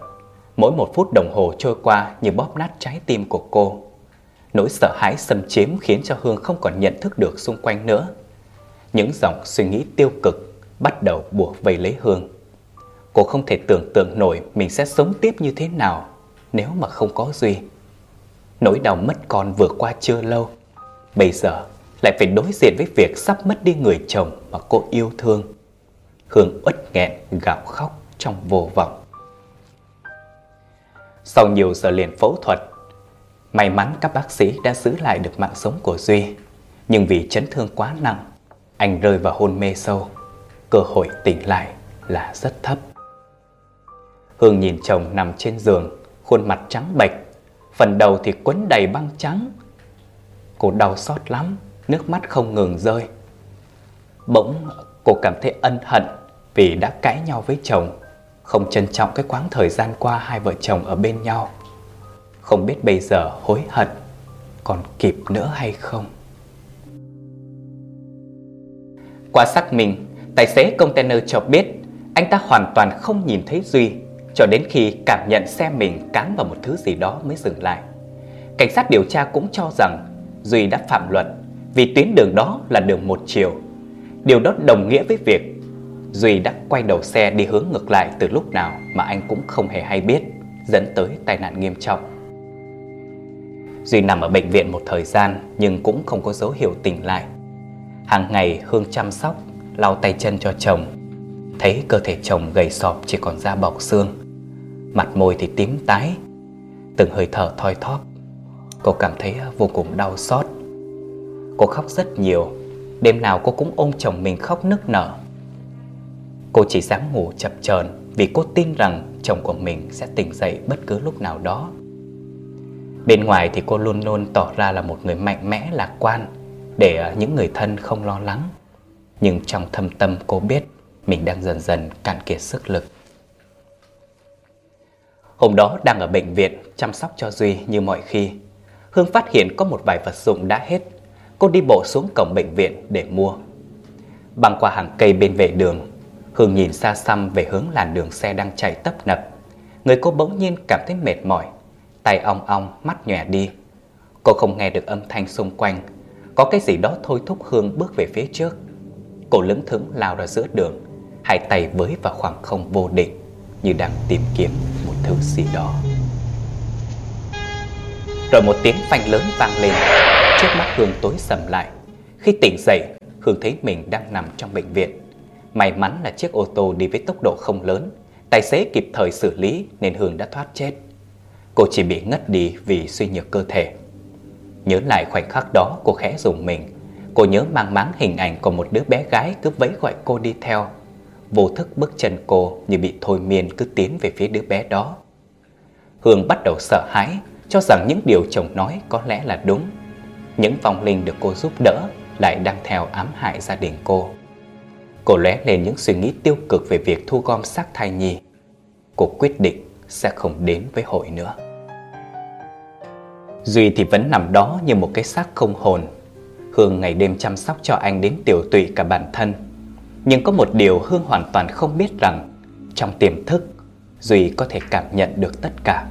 Mỗi một phút đồng hồ trôi qua như bóp nát trái tim của cô. Nỗi sợ hãi xâm chiếm khiến cho Hương không còn nhận thức được xung quanh nữa. Những dòng suy nghĩ tiêu cực bắt đầu buộc vây lấy Hương. Cô không thể tưởng tượng nổi mình sẽ sống tiếp như thế nào nếu mà không có Duy. Nỗi đau mất con vừa qua chưa lâu, bây giờ lại phải đối diện với việc sắp mất đi người chồng mà cô yêu thương. Hương uất nghẹn gào khóc trong vô vọng. Sau nhiều giờ liền phẫu thuật, may mắn các bác sĩ đã giữ lại được mạng sống của Duy. Nhưng vì chấn thương quá nặng, anh rơi vào hôn mê sâu, cơ hội tỉnh lại là rất thấp. Hương nhìn chồng nằm trên giường, khuôn mặt trắng bệch, phần đầu thì quấn đầy băng trắng. Cô đau xót lắm, nước mắt không ngừng rơi. Bỗng cô cảm thấy ân hận vì đã cãi nhau với chồng, không trân trọng cái quãng thời gian qua hai vợ chồng ở bên nhau. Không biết bây giờ hối hận còn kịp nữa hay không. Qua xác mình tài xế container cho biết anh ta hoàn toàn không nhìn thấy Duy cho đến khi cảm nhận xe mình cán vào một thứ gì đó mới dừng lại. Cảnh sát điều tra cũng cho rằng Duy đã phạm luật vì tuyến đường đó là đường một chiều. Điều đó đồng nghĩa với việc Duy đã quay đầu xe đi hướng ngược lại từ lúc nào mà anh cũng không hề hay biết, dẫn tới tai nạn nghiêm trọng. Duy nằm ở bệnh viện một thời gian nhưng cũng không có dấu hiệu tỉnh lại. Hàng ngày Hương chăm sóc, lau tay chân cho chồng. Thấy cơ thể chồng gầy sọp chỉ còn da bọc xương. Mặt môi thì tím tái Từng hơi thở thoi thóp Cô cảm thấy vô cùng đau xót Cô khóc rất nhiều Đêm nào cô cũng ôm chồng mình khóc nức nở Cô chỉ dám ngủ chập chờn Vì cô tin rằng chồng của mình sẽ tỉnh dậy bất cứ lúc nào đó Bên ngoài thì cô luôn luôn tỏ ra là một người mạnh mẽ, lạc quan, để những người thân không lo lắng. Nhưng trong thâm tâm cô biết mình đang dần dần cạn kiệt sức lực. Hôm đó đang ở bệnh viện chăm sóc cho Duy như mọi khi. Hương phát hiện có một vài vật dụng đã hết. Cô đi bộ xuống cổng bệnh viện để mua. Băng qua hàng cây bên vệ đường, Hương nhìn xa xăm về hướng làn đường xe đang chạy tấp nập. Người cô bỗng nhiên cảm thấy mệt mỏi, tay ong ong, mắt nhòe đi. Cô không nghe được âm thanh xung quanh, có cái gì đó thôi thúc Hương bước về phía trước. Cô lững thững lao ra giữa đường, hai tay với vào khoảng không vô định như đang tìm kiếm một thứ gì đó. Rồi một tiếng phanh lớn vang lên, trước mắt Hương tối sầm lại. Khi tỉnh dậy, Hương thấy mình đang nằm trong bệnh viện. May mắn là chiếc ô tô đi với tốc độ không lớn, tài xế kịp thời xử lý nên Hương đã thoát chết. Cô chỉ bị ngất đi vì suy nhược cơ thể. Nhớ lại khoảnh khắc đó cô khẽ dùng mình. Cô nhớ mang máng hình ảnh của một đứa bé gái cứ vẫy gọi cô đi theo. Vô thức bước chân cô như bị thôi miên cứ tiến về phía đứa bé đó. Hương bắt đầu sợ hãi, cho rằng những điều chồng nói có lẽ là đúng. Những vong linh được cô giúp đỡ lại đang theo ám hại gia đình cô. Cô lóe lên những suy nghĩ tiêu cực về việc thu gom xác thai nhi. Cô quyết định sẽ không đến với hội nữa. Duy thì vẫn nằm đó như một cái xác không hồn. Hương ngày đêm chăm sóc cho anh đến tiểu tụy cả bản thân. Nhưng có một điều Hương hoàn toàn không biết rằng trong tiềm thức Duy có thể cảm nhận được tất cả.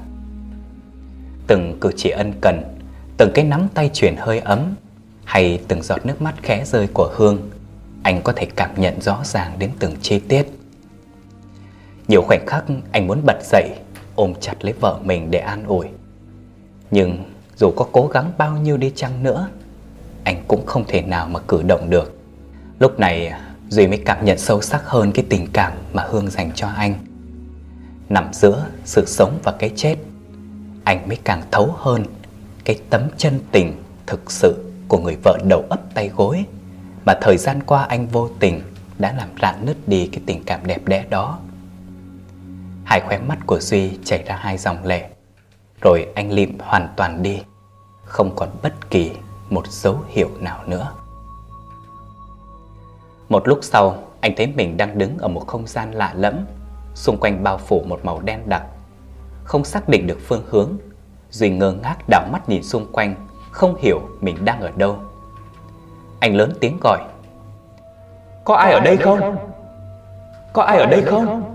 Từng cử chỉ ân cần, từng cái nắm tay truyền hơi ấm hay từng giọt nước mắt khẽ rơi của Hương, anh có thể cảm nhận rõ ràng đến từng chi tiết. Nhiều khoảnh khắc anh muốn bật dậy, ôm chặt lấy vợ mình để an ủi. Nhưng dù có cố gắng bao nhiêu đi chăng nữa, anh cũng không thể nào mà cử động được. Lúc này Duy mới cảm nhận sâu sắc hơn cái tình cảm mà Hương dành cho anh. Nằm giữa sự sống và cái chết, anh mới càng thấu hơn cái tấm chân tình thực sự của người vợ đầu ấp tay gối mà thời gian qua anh vô tình đã làm rạn nứt đi cái tình cảm đẹp đẽ đó. Hai khóe mắt của Duy chảy ra hai dòng lệ, rồi anh lịm hoàn toàn đi, không còn bất kỳ một dấu hiệu nào nữa. Một lúc sau, anh thấy mình đang đứng ở một không gian lạ lẫm, xung quanh bao phủ một màu đen đặc. Không xác định được phương hướng, Duy ngơ ngác đảo mắt nhìn xung quanh, không hiểu mình đang ở đâu. Anh lớn tiếng gọi. Có ai ở đây không? Có ai ở đây không?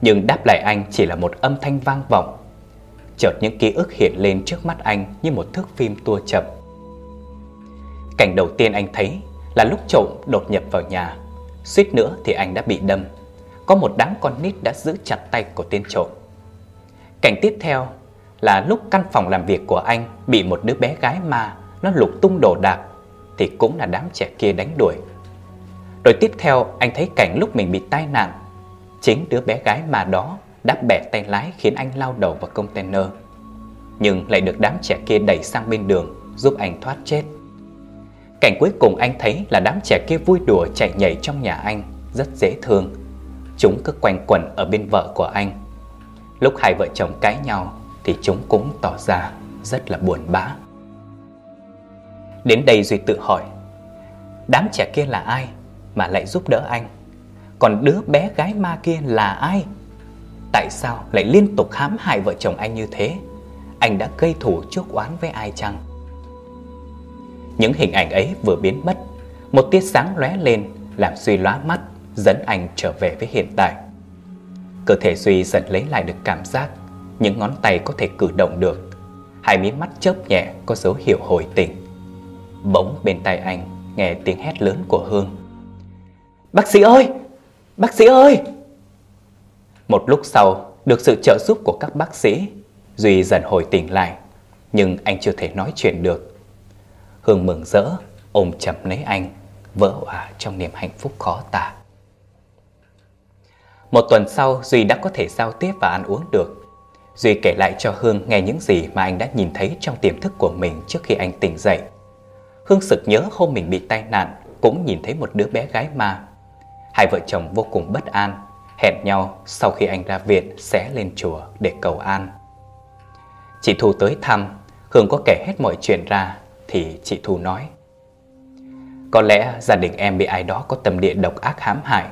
Nhưng đáp lại anh chỉ là một âm thanh vang vọng. Chợt những ký ức hiện lên trước mắt anh như một thước phim tua chậm. Cảnh đầu tiên anh thấy là lúc trộm đột nhập vào nhà. Suýt nữa thì anh đã bị đâm. Có một đám con nít đã giữ chặt tay của tên trộm. Cảnh tiếp theo là lúc căn phòng làm việc của anh bị một đứa bé gái ma nó lục tung đồ đạc thì cũng là đám trẻ kia đánh đuổi. Rồi tiếp theo anh thấy cảnh lúc mình bị tai nạn, chính đứa bé gái ma đó đã bẻ tay lái khiến anh lao đầu vào container. Nhưng lại được đám trẻ kia đẩy sang bên đường giúp anh thoát chết. Cảnh cuối cùng anh thấy là đám trẻ kia vui đùa chạy nhảy trong nhà anh, rất dễ thương. Chúng cứ quanh quẩn ở bên vợ của anh. Lúc hai vợ chồng cãi nhau thì chúng cũng tỏ ra rất là buồn bã. Đến đây Duy tự hỏi, đám trẻ kia là ai mà lại giúp đỡ anh? Còn đứa bé gái ma kia là ai? Tại sao lại liên tục hãm hại vợ chồng anh như thế? Anh đã gây thủ chuốc oán với ai chăng? Những hình ảnh ấy vừa biến mất. Một tia sáng lóe lên, Làm Duy lóa mắt, Dẫn anh trở về với hiện tại. Cơ thể Duy dần lấy lại được cảm giác. Những ngón tay có thể cử động được. Hai mí mắt chớp nhẹ, Có dấu hiệu hồi tỉnh. Bỗng bên tai anh nghe tiếng hét lớn của Hương. Bác sĩ ơi! Bác sĩ ơi! Một lúc sau, Được sự trợ giúp của các bác sĩ, Duy dần hồi tỉnh lại. Nhưng anh chưa thể nói chuyện được. Hương mừng rỡ, ôm chầm lấy anh, vỡ hòa trong niềm hạnh phúc khó tả. Một tuần sau, Duy đã có thể giao tiếp và ăn uống được. Duy kể lại cho Hương nghe những gì mà anh đã nhìn thấy trong tiềm thức của mình trước khi anh tỉnh dậy. Hương sực nhớ hôm mình bị tai nạn, cũng nhìn thấy một đứa bé gái ma. Hai vợ chồng vô cùng bất an, hẹn nhau sau khi anh ra viện sẽ lên chùa để cầu an. Chị Thu tới thăm, Hương có kể hết mọi chuyện ra thì chị Thu nói. Có lẽ gia đình em bị ai đó có tâm địa độc ác hãm hại,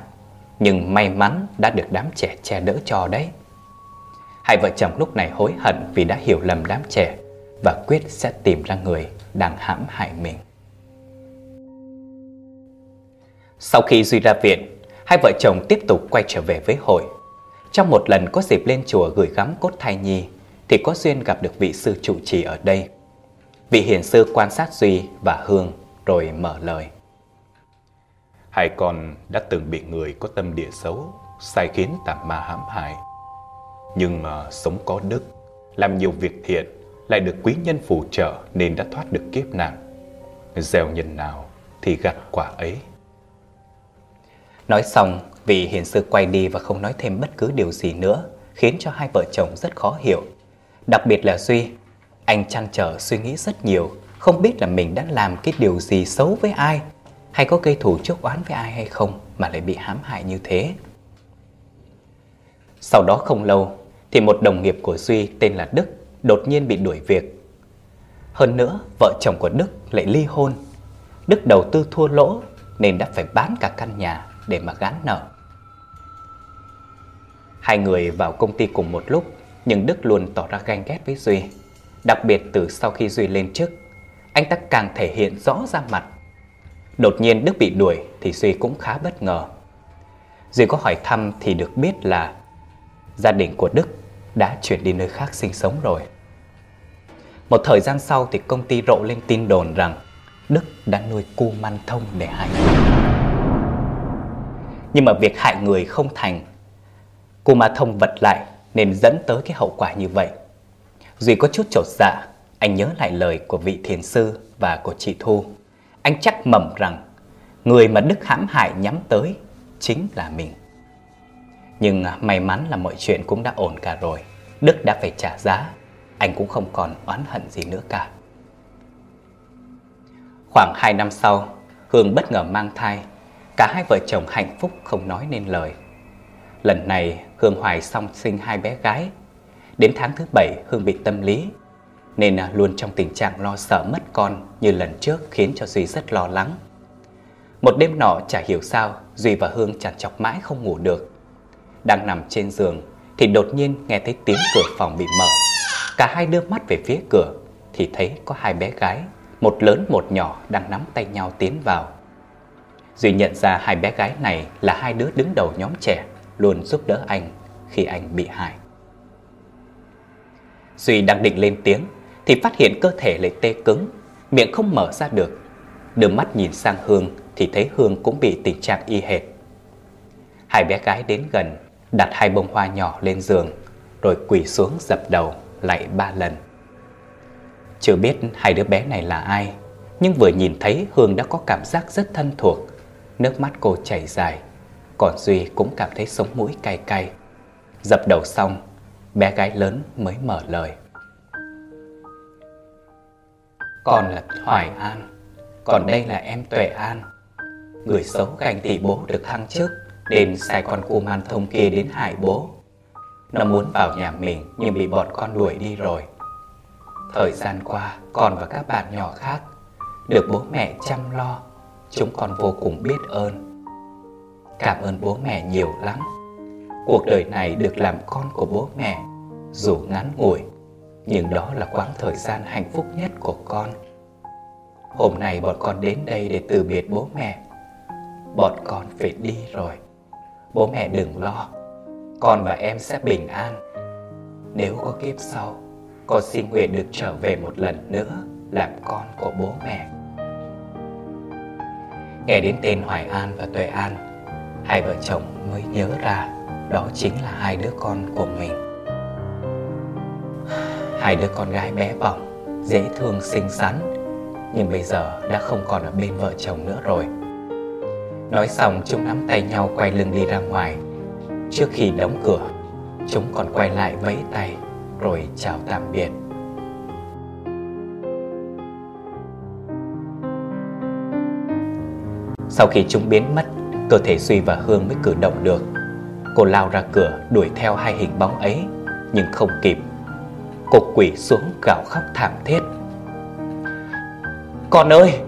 Nhưng may mắn đã được đám trẻ che đỡ cho đấy. Hai vợ chồng lúc này hối hận vì đã hiểu lầm đám trẻ Và quyết sẽ tìm ra người đang hãm hại mình. Sau khi Duy ra viện, Hai vợ chồng tiếp tục quay trở về với hội. Trong một lần có dịp lên chùa gửi gắm cốt thai nhi, Thì có duyên gặp được vị sư trụ trì ở đây. Vị hiền sư quan sát Duy và Hương rồi mở lời. Hai con đã từng bị người có tâm địa xấu Sai khiến tạm ma hãm hại. Nhưng mà sống có đức Làm nhiều việc thiện Lại được quý nhân phù trợ Nên đã thoát được kiếp nạn. Gieo nhân nào thì gặt quả ấy. Nói xong, vị hiền sư quay đi và không nói thêm bất cứ điều gì nữa, khiến cho hai vợ chồng rất khó hiểu. Đặc biệt là Duy, anh chăn trở suy nghĩ rất nhiều, không biết là mình đã làm cái điều gì xấu với ai, hay có gây thù chuốc oán với ai hay không mà lại bị hãm hại như thế. Sau đó không lâu, thì một đồng nghiệp của Duy tên là Đức đột nhiên bị đuổi việc. Hơn nữa, vợ chồng của Đức lại ly hôn. Đức đầu tư thua lỗ nên đã phải bán cả căn nhà để mà gán nợ. Hai người vào công ty cùng một lúc, nhưng Đức luôn tỏ ra ganh ghét với Duy. Đặc biệt từ sau khi Duy lên chức, anh ta càng thể hiện rõ ra mặt. Đột nhiên Đức bị đuổi thì Duy cũng khá bất ngờ. Duy có hỏi thăm thì được biết là gia đình của Đức đã chuyển đi nơi khác sinh sống rồi. Một thời gian sau thì công ty rộ lên tin đồn rằng Đức đã nuôi cu man thông để hại Nhưng mà việc hại người không thành Cu ma thông vật lại nên dẫn tới cái hậu quả như vậy Duy có chút chột dạ Anh nhớ lại lời của vị thiền sư và của chị Thu Anh chắc mầm rằng Người mà Đức hãm hại nhắm tới chính là mình Nhưng may mắn là mọi chuyện cũng đã ổn cả rồi Đức đã phải trả giá Anh cũng không còn oán hận gì nữa cả Khoảng 2 năm sau, Hương bất ngờ mang thai. Cả hai vợ chồng hạnh phúc không nói nên lời. Lần này, Hương hoài song sinh hai bé gái. Đến tháng thứ bảy, Hương bị tâm lý, nên à, luôn trong tình trạng lo sợ mất con như lần trước khiến cho Duy rất lo lắng. Một đêm nọ chả hiểu sao, Duy và Hương chằn chọc mãi không ngủ được. Đang nằm trên giường thì đột nhiên nghe thấy tiếng cửa phòng bị mở. Cả hai đưa mắt về phía cửa thì thấy có hai bé gái một lớn một nhỏ đang nắm tay nhau tiến vào. Duy nhận ra hai bé gái này là hai đứa đứng đầu nhóm trẻ, luôn giúp đỡ anh khi anh bị hại. Duy đang định lên tiếng thì phát hiện cơ thể lại tê cứng, miệng không mở ra được. Đưa mắt nhìn sang Hương thì thấy Hương cũng bị tình trạng y hệt. Hai bé gái đến gần, đặt hai bông hoa nhỏ lên giường, rồi quỳ xuống dập đầu lại ba lần. Chưa biết hai đứa bé này là ai Nhưng vừa nhìn thấy Hương đã có cảm giác rất thân thuộc Nước mắt cô chảy dài Còn Duy cũng cảm thấy sống mũi cay cay Dập đầu xong Bé gái lớn mới mở lời. Còn là Hoài An Còn đây là em Tuệ An. Người xấu ganh tỷ bố được thăng chức Nên sai con cu man thông kia đến hại bố. Nó muốn vào nhà mình Nhưng bị bọn con đuổi đi rồi. Thời gian qua, con và các bạn nhỏ khác được bố mẹ chăm lo, chúng con vô cùng biết ơn. Cảm ơn bố mẹ nhiều lắm. Cuộc đời này được làm con của bố mẹ, dù ngắn ngủi, nhưng đó là quãng thời gian hạnh phúc nhất của con. Hôm nay bọn con đến đây để từ biệt bố mẹ. Bọn con phải đi rồi. Bố mẹ đừng lo, con và em sẽ bình an. Nếu có kiếp sau, con xin nguyện được trở về một lần nữa làm con của bố mẹ. Nghe đến tên Hoài An và Tuệ An, hai vợ chồng mới nhớ ra đó chính là hai đứa con của mình. Hai đứa con gái bé bỏng, dễ thương xinh xắn, nhưng bây giờ đã không còn ở bên vợ chồng nữa rồi. Nói xong chúng nắm tay nhau quay lưng đi ra ngoài. Trước khi đóng cửa, chúng còn quay lại vẫy tay rồi chào tạm biệt. Sau khi chúng biến mất, cơ thể suy và Hương mới cử động được. Cô lao ra cửa đuổi theo hai hình bóng ấy, nhưng không kịp. Cô quỳ xuống gào khóc thảm thiết. Con ơi,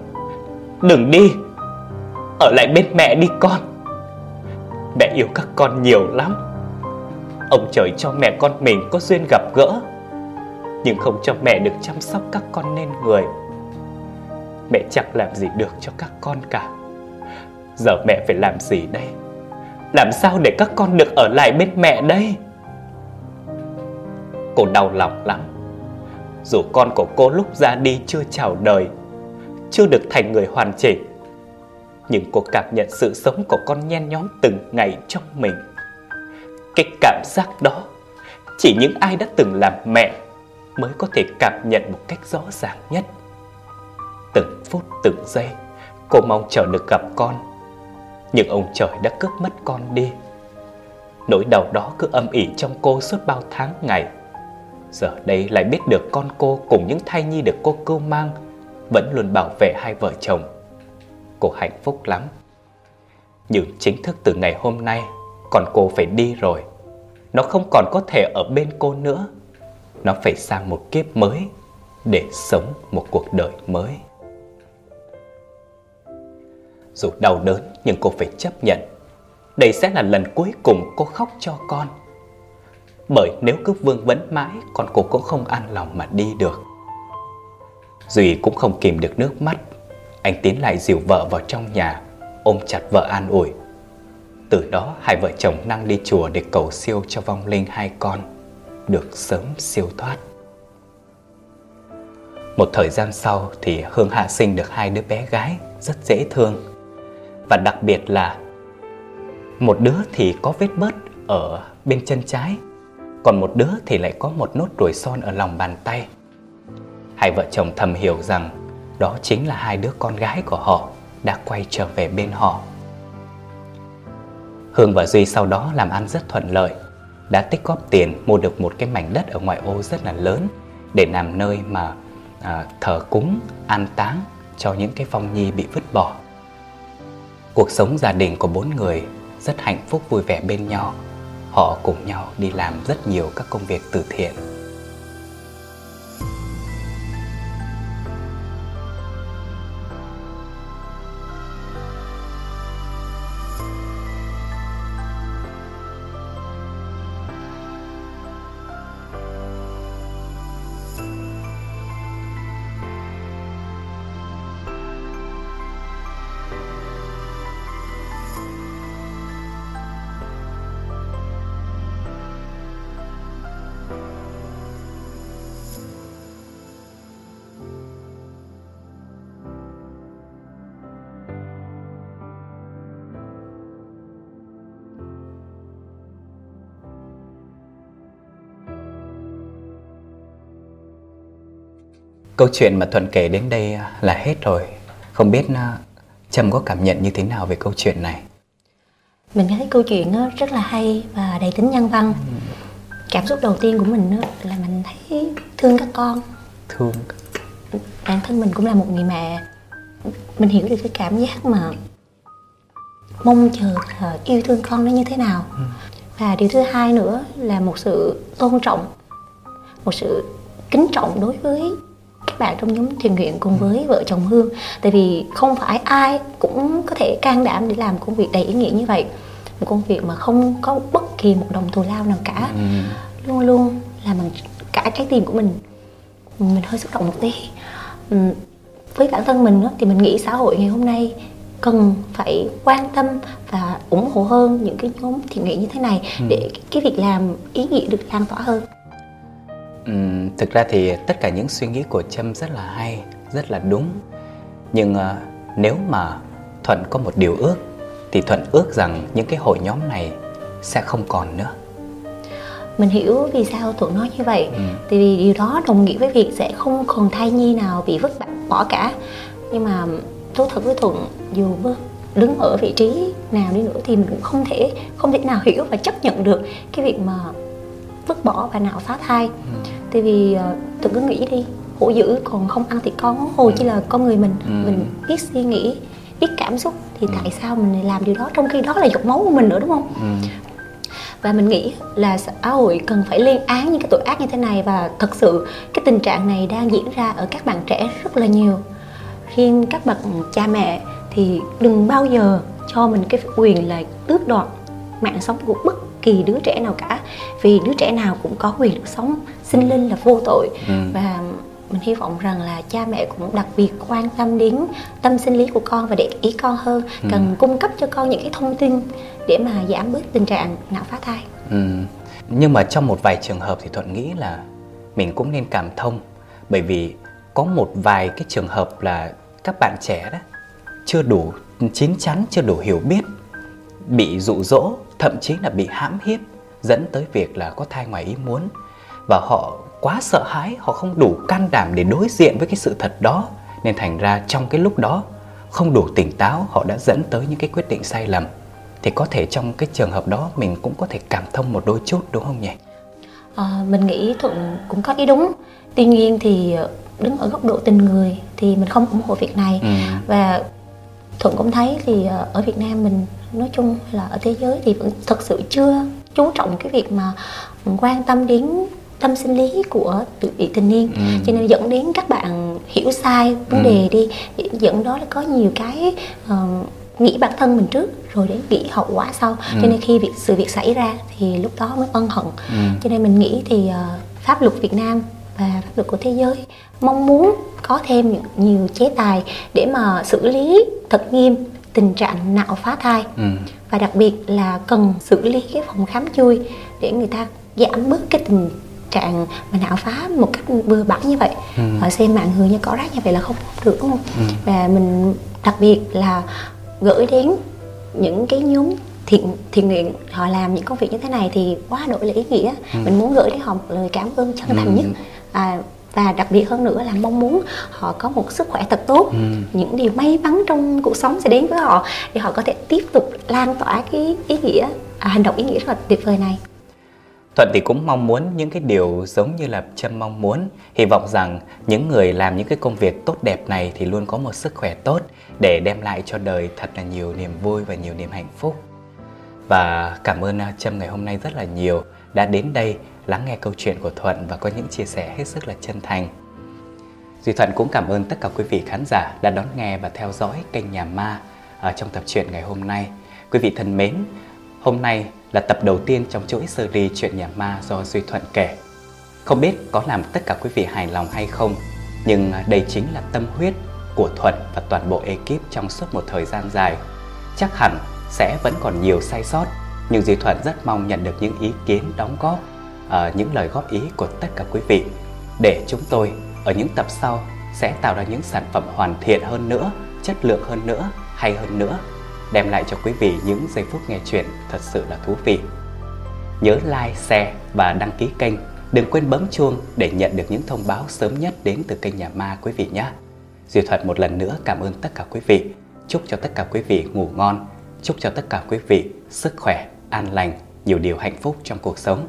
đừng đi, Ở lại bên mẹ đi con. Mẹ yêu các con nhiều lắm. Ông trời cho mẹ con mình có duyên gặp gỡ Nhưng không cho mẹ được chăm sóc các con nên người. Mẹ chẳng làm gì được cho các con cả. Giờ mẹ phải làm gì đây? Làm sao để các con được ở lại bên mẹ đây? Cô đau lòng lắm. Dù con của cô lúc ra đi chưa chào đời, Chưa được thành người hoàn chỉnh, Nhưng cô cảm nhận sự sống của con nhen nhóm từng ngày trong mình. Cái cảm giác đó, Chỉ những ai đã từng làm mẹ Mới có thể cảm nhận một cách rõ ràng nhất. Từng phút, từng giây, Cô mong chờ được gặp con. Nhưng ông trời đã cướp mất con đi. Nỗi đau đó cứ âm ỉ trong cô suốt bao tháng ngày. Giờ đây lại biết được con cô cùng những thai nhi được cô cưu mang, Vẫn luôn bảo vệ hai vợ chồng. Cô hạnh phúc lắm. Nhưng chính thức từ ngày hôm nay, Còn cô phải đi rồi. Nó không còn có thể ở bên cô nữa. Nó phải sang một kiếp mới Để sống một cuộc đời mới. Dù đau đớn nhưng cô phải chấp nhận. Đây sẽ là lần cuối cùng cô khóc cho con. Bởi nếu cứ vương vấn mãi, Con cô cũng không an lòng mà đi được. Duy cũng không kìm được nước mắt. Anh tiến lại dìu vợ vào trong nhà, Ôm chặt vợ an ủi. Từ đó, hai vợ chồng năng đi chùa Để cầu siêu cho vong linh hai con, Được sớm siêu thoát. Một thời gian sau thì Hương hạ sinh được hai đứa bé gái, Rất dễ thương. Và đặc biệt là Một đứa thì có vết bớt ở bên chân trái còn một đứa thì lại có một nốt ruồi son ở lòng bàn tay. Hai vợ chồng thầm hiểu rằng đó chính là hai đứa con gái của họ đã quay trở về bên họ. Hương và Duy sau đó làm ăn rất thuận lợi, đã tích góp tiền mua được một cái mảnh đất ở ngoại ô rất là lớn để làm nơi mà à, thờ cúng, an táng cho những cái phong nhi bị vứt bỏ. Cuộc sống gia đình của bốn người rất hạnh phúc, vui vẻ bên nhau. Họ cùng nhau đi làm rất nhiều các công việc từ thiện. Câu chuyện mà Thuận kể đến đây là hết rồi. Không biết à, Trâm có cảm nhận như thế nào về câu chuyện này? Mình thấy câu chuyện rất là hay và đầy tính nhân văn. Cảm xúc đầu tiên của mình là mình thấy thương các con. Thương. Bản thân mình cũng là một người mẹ. Mình hiểu được cái cảm giác mà Mong chờ yêu thương con nó như thế nào. Ừ. Và điều thứ hai nữa là một sự tôn trọng Một sự kính trọng đối với các bạn trong nhóm thiện nguyện cùng với vợ chồng Hương tại vì không phải ai cũng có thể can đảm để làm công việc đầy ý nghĩa như vậy một công việc mà không có bất kỳ một đồng thù lao nào cả ừ. luôn luôn làm bằng cả trái tim của mình mình hơi xúc động một tí ừ. với bản thân mình thì mình nghĩ xã hội ngày hôm nay cần phải quan tâm và ủng hộ hơn những cái nhóm thiện nguyện như thế này ừ. để cái việc làm ý nghĩa được lan tỏa hơn Uhm, thực ra thì tất cả những suy nghĩ của Trâm rất là hay, rất là đúng. Nhưng uh, nếu mà Thuận có một điều ước thì Thuận ước rằng những cái hội nhóm này sẽ không còn nữa. Mình hiểu vì sao Thuận nói như vậy. Ừ. Tại vì điều đó đồng nghĩa với việc sẽ không còn thai nhi nào bị vứt bỏ cả. Nhưng mà thú thật với Thuận dù đứng ở vị trí nào đi nữa thì mình cũng không thể không thể nào hiểu và chấp nhận được cái việc mà vứt bỏ và nạo phá thai. Ừ tại vì uh, tự cứ nghĩ đi hổ dữ còn không ăn thịt con hồ chỉ là con người mình ừ. mình biết suy nghĩ biết cảm xúc thì ừ. tại sao mình lại làm điều đó trong khi đó là giọt máu của mình nữa đúng không ừ. và mình nghĩ là xã hội cần phải lên án những cái tội ác như thế này và thật sự cái tình trạng này đang diễn ra ở các bạn trẻ rất là nhiều riêng các bậc cha mẹ thì đừng bao giờ cho mình cái quyền là tước đoạt mạng sống của bất kỳ đứa trẻ nào cả vì đứa trẻ nào cũng có quyền được sống sinh linh là vô tội Ừ. và mình hy vọng rằng là cha mẹ cũng đặc biệt quan tâm đến tâm sinh lý của con và để ý con hơn Ừ. cần cung cấp cho con những cái thông tin để mà giảm bớt tình trạng não phá thai Ừ. Nhưng mà trong một vài trường hợp thì Thuận nghĩ là mình cũng nên cảm thông bởi vì có một vài cái trường hợp là các bạn trẻ đó chưa đủ chín chắn, chưa đủ hiểu biết, bị dụ dỗ, thậm chí là bị hãm hiếp dẫn tới việc là có thai ngoài ý muốn. Và họ quá sợ hãi, họ không đủ can đảm để đối diện với cái sự thật đó. Nên thành ra trong cái lúc đó không đủ tỉnh táo họ đã dẫn tới những cái quyết định sai lầm. Thì có thể trong cái trường hợp đó mình cũng có thể cảm thông một đôi chút đúng không nhỉ? Ờ, mình nghĩ thuận cũng có ý đúng. Tuy nhiên thì ờ, đứng ở góc độ tình người thì mình không ủng hộ việc này. Ừ. và thuận cũng thấy thì ờ, ở việt nam mình nói chung là ở thế giới thì vẫn thật sự chưa chú trọng cái việc mà quan tâm đến tâm sinh lý của vị thành niên Ừ. cho nên dẫn đến các bạn hiểu sai vấn Ừ. đề đi dẫn đó là có nhiều cái ờ, nghĩ bản thân mình trước rồi đến nghĩ hậu quả sau Ừ. cho nên khi việc sự việc xảy ra thì lúc đó mới ân hận Ừ. cho nên mình nghĩ thì ờ, pháp luật Việt Nam và pháp luật của thế giới mong muốn có thêm những nhiều chế tài để mà xử lý thật nghiêm tình trạng nạo phá thai Ừ. và đặc biệt là cần xử lý cái phòng khám chui để người ta giảm bớt cái tình trạng mà nạo phá một cách bừa bãi như vậy Ừ. và xem mạng người như cỏ rác như vậy là không được đúng không Ừ. và mình đặc biệt là gửi đến những cái nhóm thiện thiện nguyện họ làm những công việc như thế này thì quá đổi là ý nghĩa mình muốn gửi đến họ một lời cảm ơn chân thành Ừ. nhất à, và đặc biệt hơn nữa là mong muốn họ có một sức khỏe thật tốt. Ừ. những điều may mắn trong cuộc sống sẽ đến với họ để họ có thể tiếp tục lan tỏa cái ý nghĩa à, hành động ý nghĩa rất là tuyệt vời này. Thuận thì cũng mong muốn những cái điều giống như là Trâm mong muốn. Hy vọng rằng những người làm những cái công việc tốt đẹp này thì luôn có một sức khỏe tốt Để đem lại cho đời thật là nhiều niềm vui và nhiều niềm hạnh phúc. Và cảm ơn à, Trâm ngày hôm nay rất là nhiều Đã đến đây lắng nghe câu chuyện của Thuận và có những chia sẻ hết sức là chân thành Duy Thuận cũng cảm ơn tất cả quý vị khán giả đã đón nghe và theo dõi kênh Nhà Ma ở trong tập truyện ngày hôm nay. Quý vị thân mến, hôm nay là tập đầu tiên trong chuỗi series chuyện Nhà Ma do Duy Thuận kể. Không biết có làm tất cả quý vị hài lòng hay không, nhưng à, đây chính là tâm huyết của Thuận và toàn bộ ekip trong suốt một thời gian dài. Chắc hẳn sẽ vẫn còn nhiều sai sót, nhưng Duy Thuận rất mong nhận được những ý kiến đóng góp, ờ, những lời góp ý của tất cả quý vị để chúng tôi ở những tập sau sẽ tạo ra những sản phẩm hoàn thiện hơn nữa, chất lượng hơn nữa, hay hơn nữa, đem lại cho quý vị những giây phút nghe chuyện thật sự là thú vị. Nhớ like, share và đăng ký kênh. Đừng quên bấm chuông để nhận được những thông báo sớm nhất đến từ kênh Nhà Ma quý vị nhé. Duy Thuận một lần nữa cảm ơn tất cả quý vị. Chúc cho tất cả quý vị ngủ ngon. Chúc cho tất cả quý vị sức khỏe, an lành, nhiều điều hạnh phúc trong cuộc sống.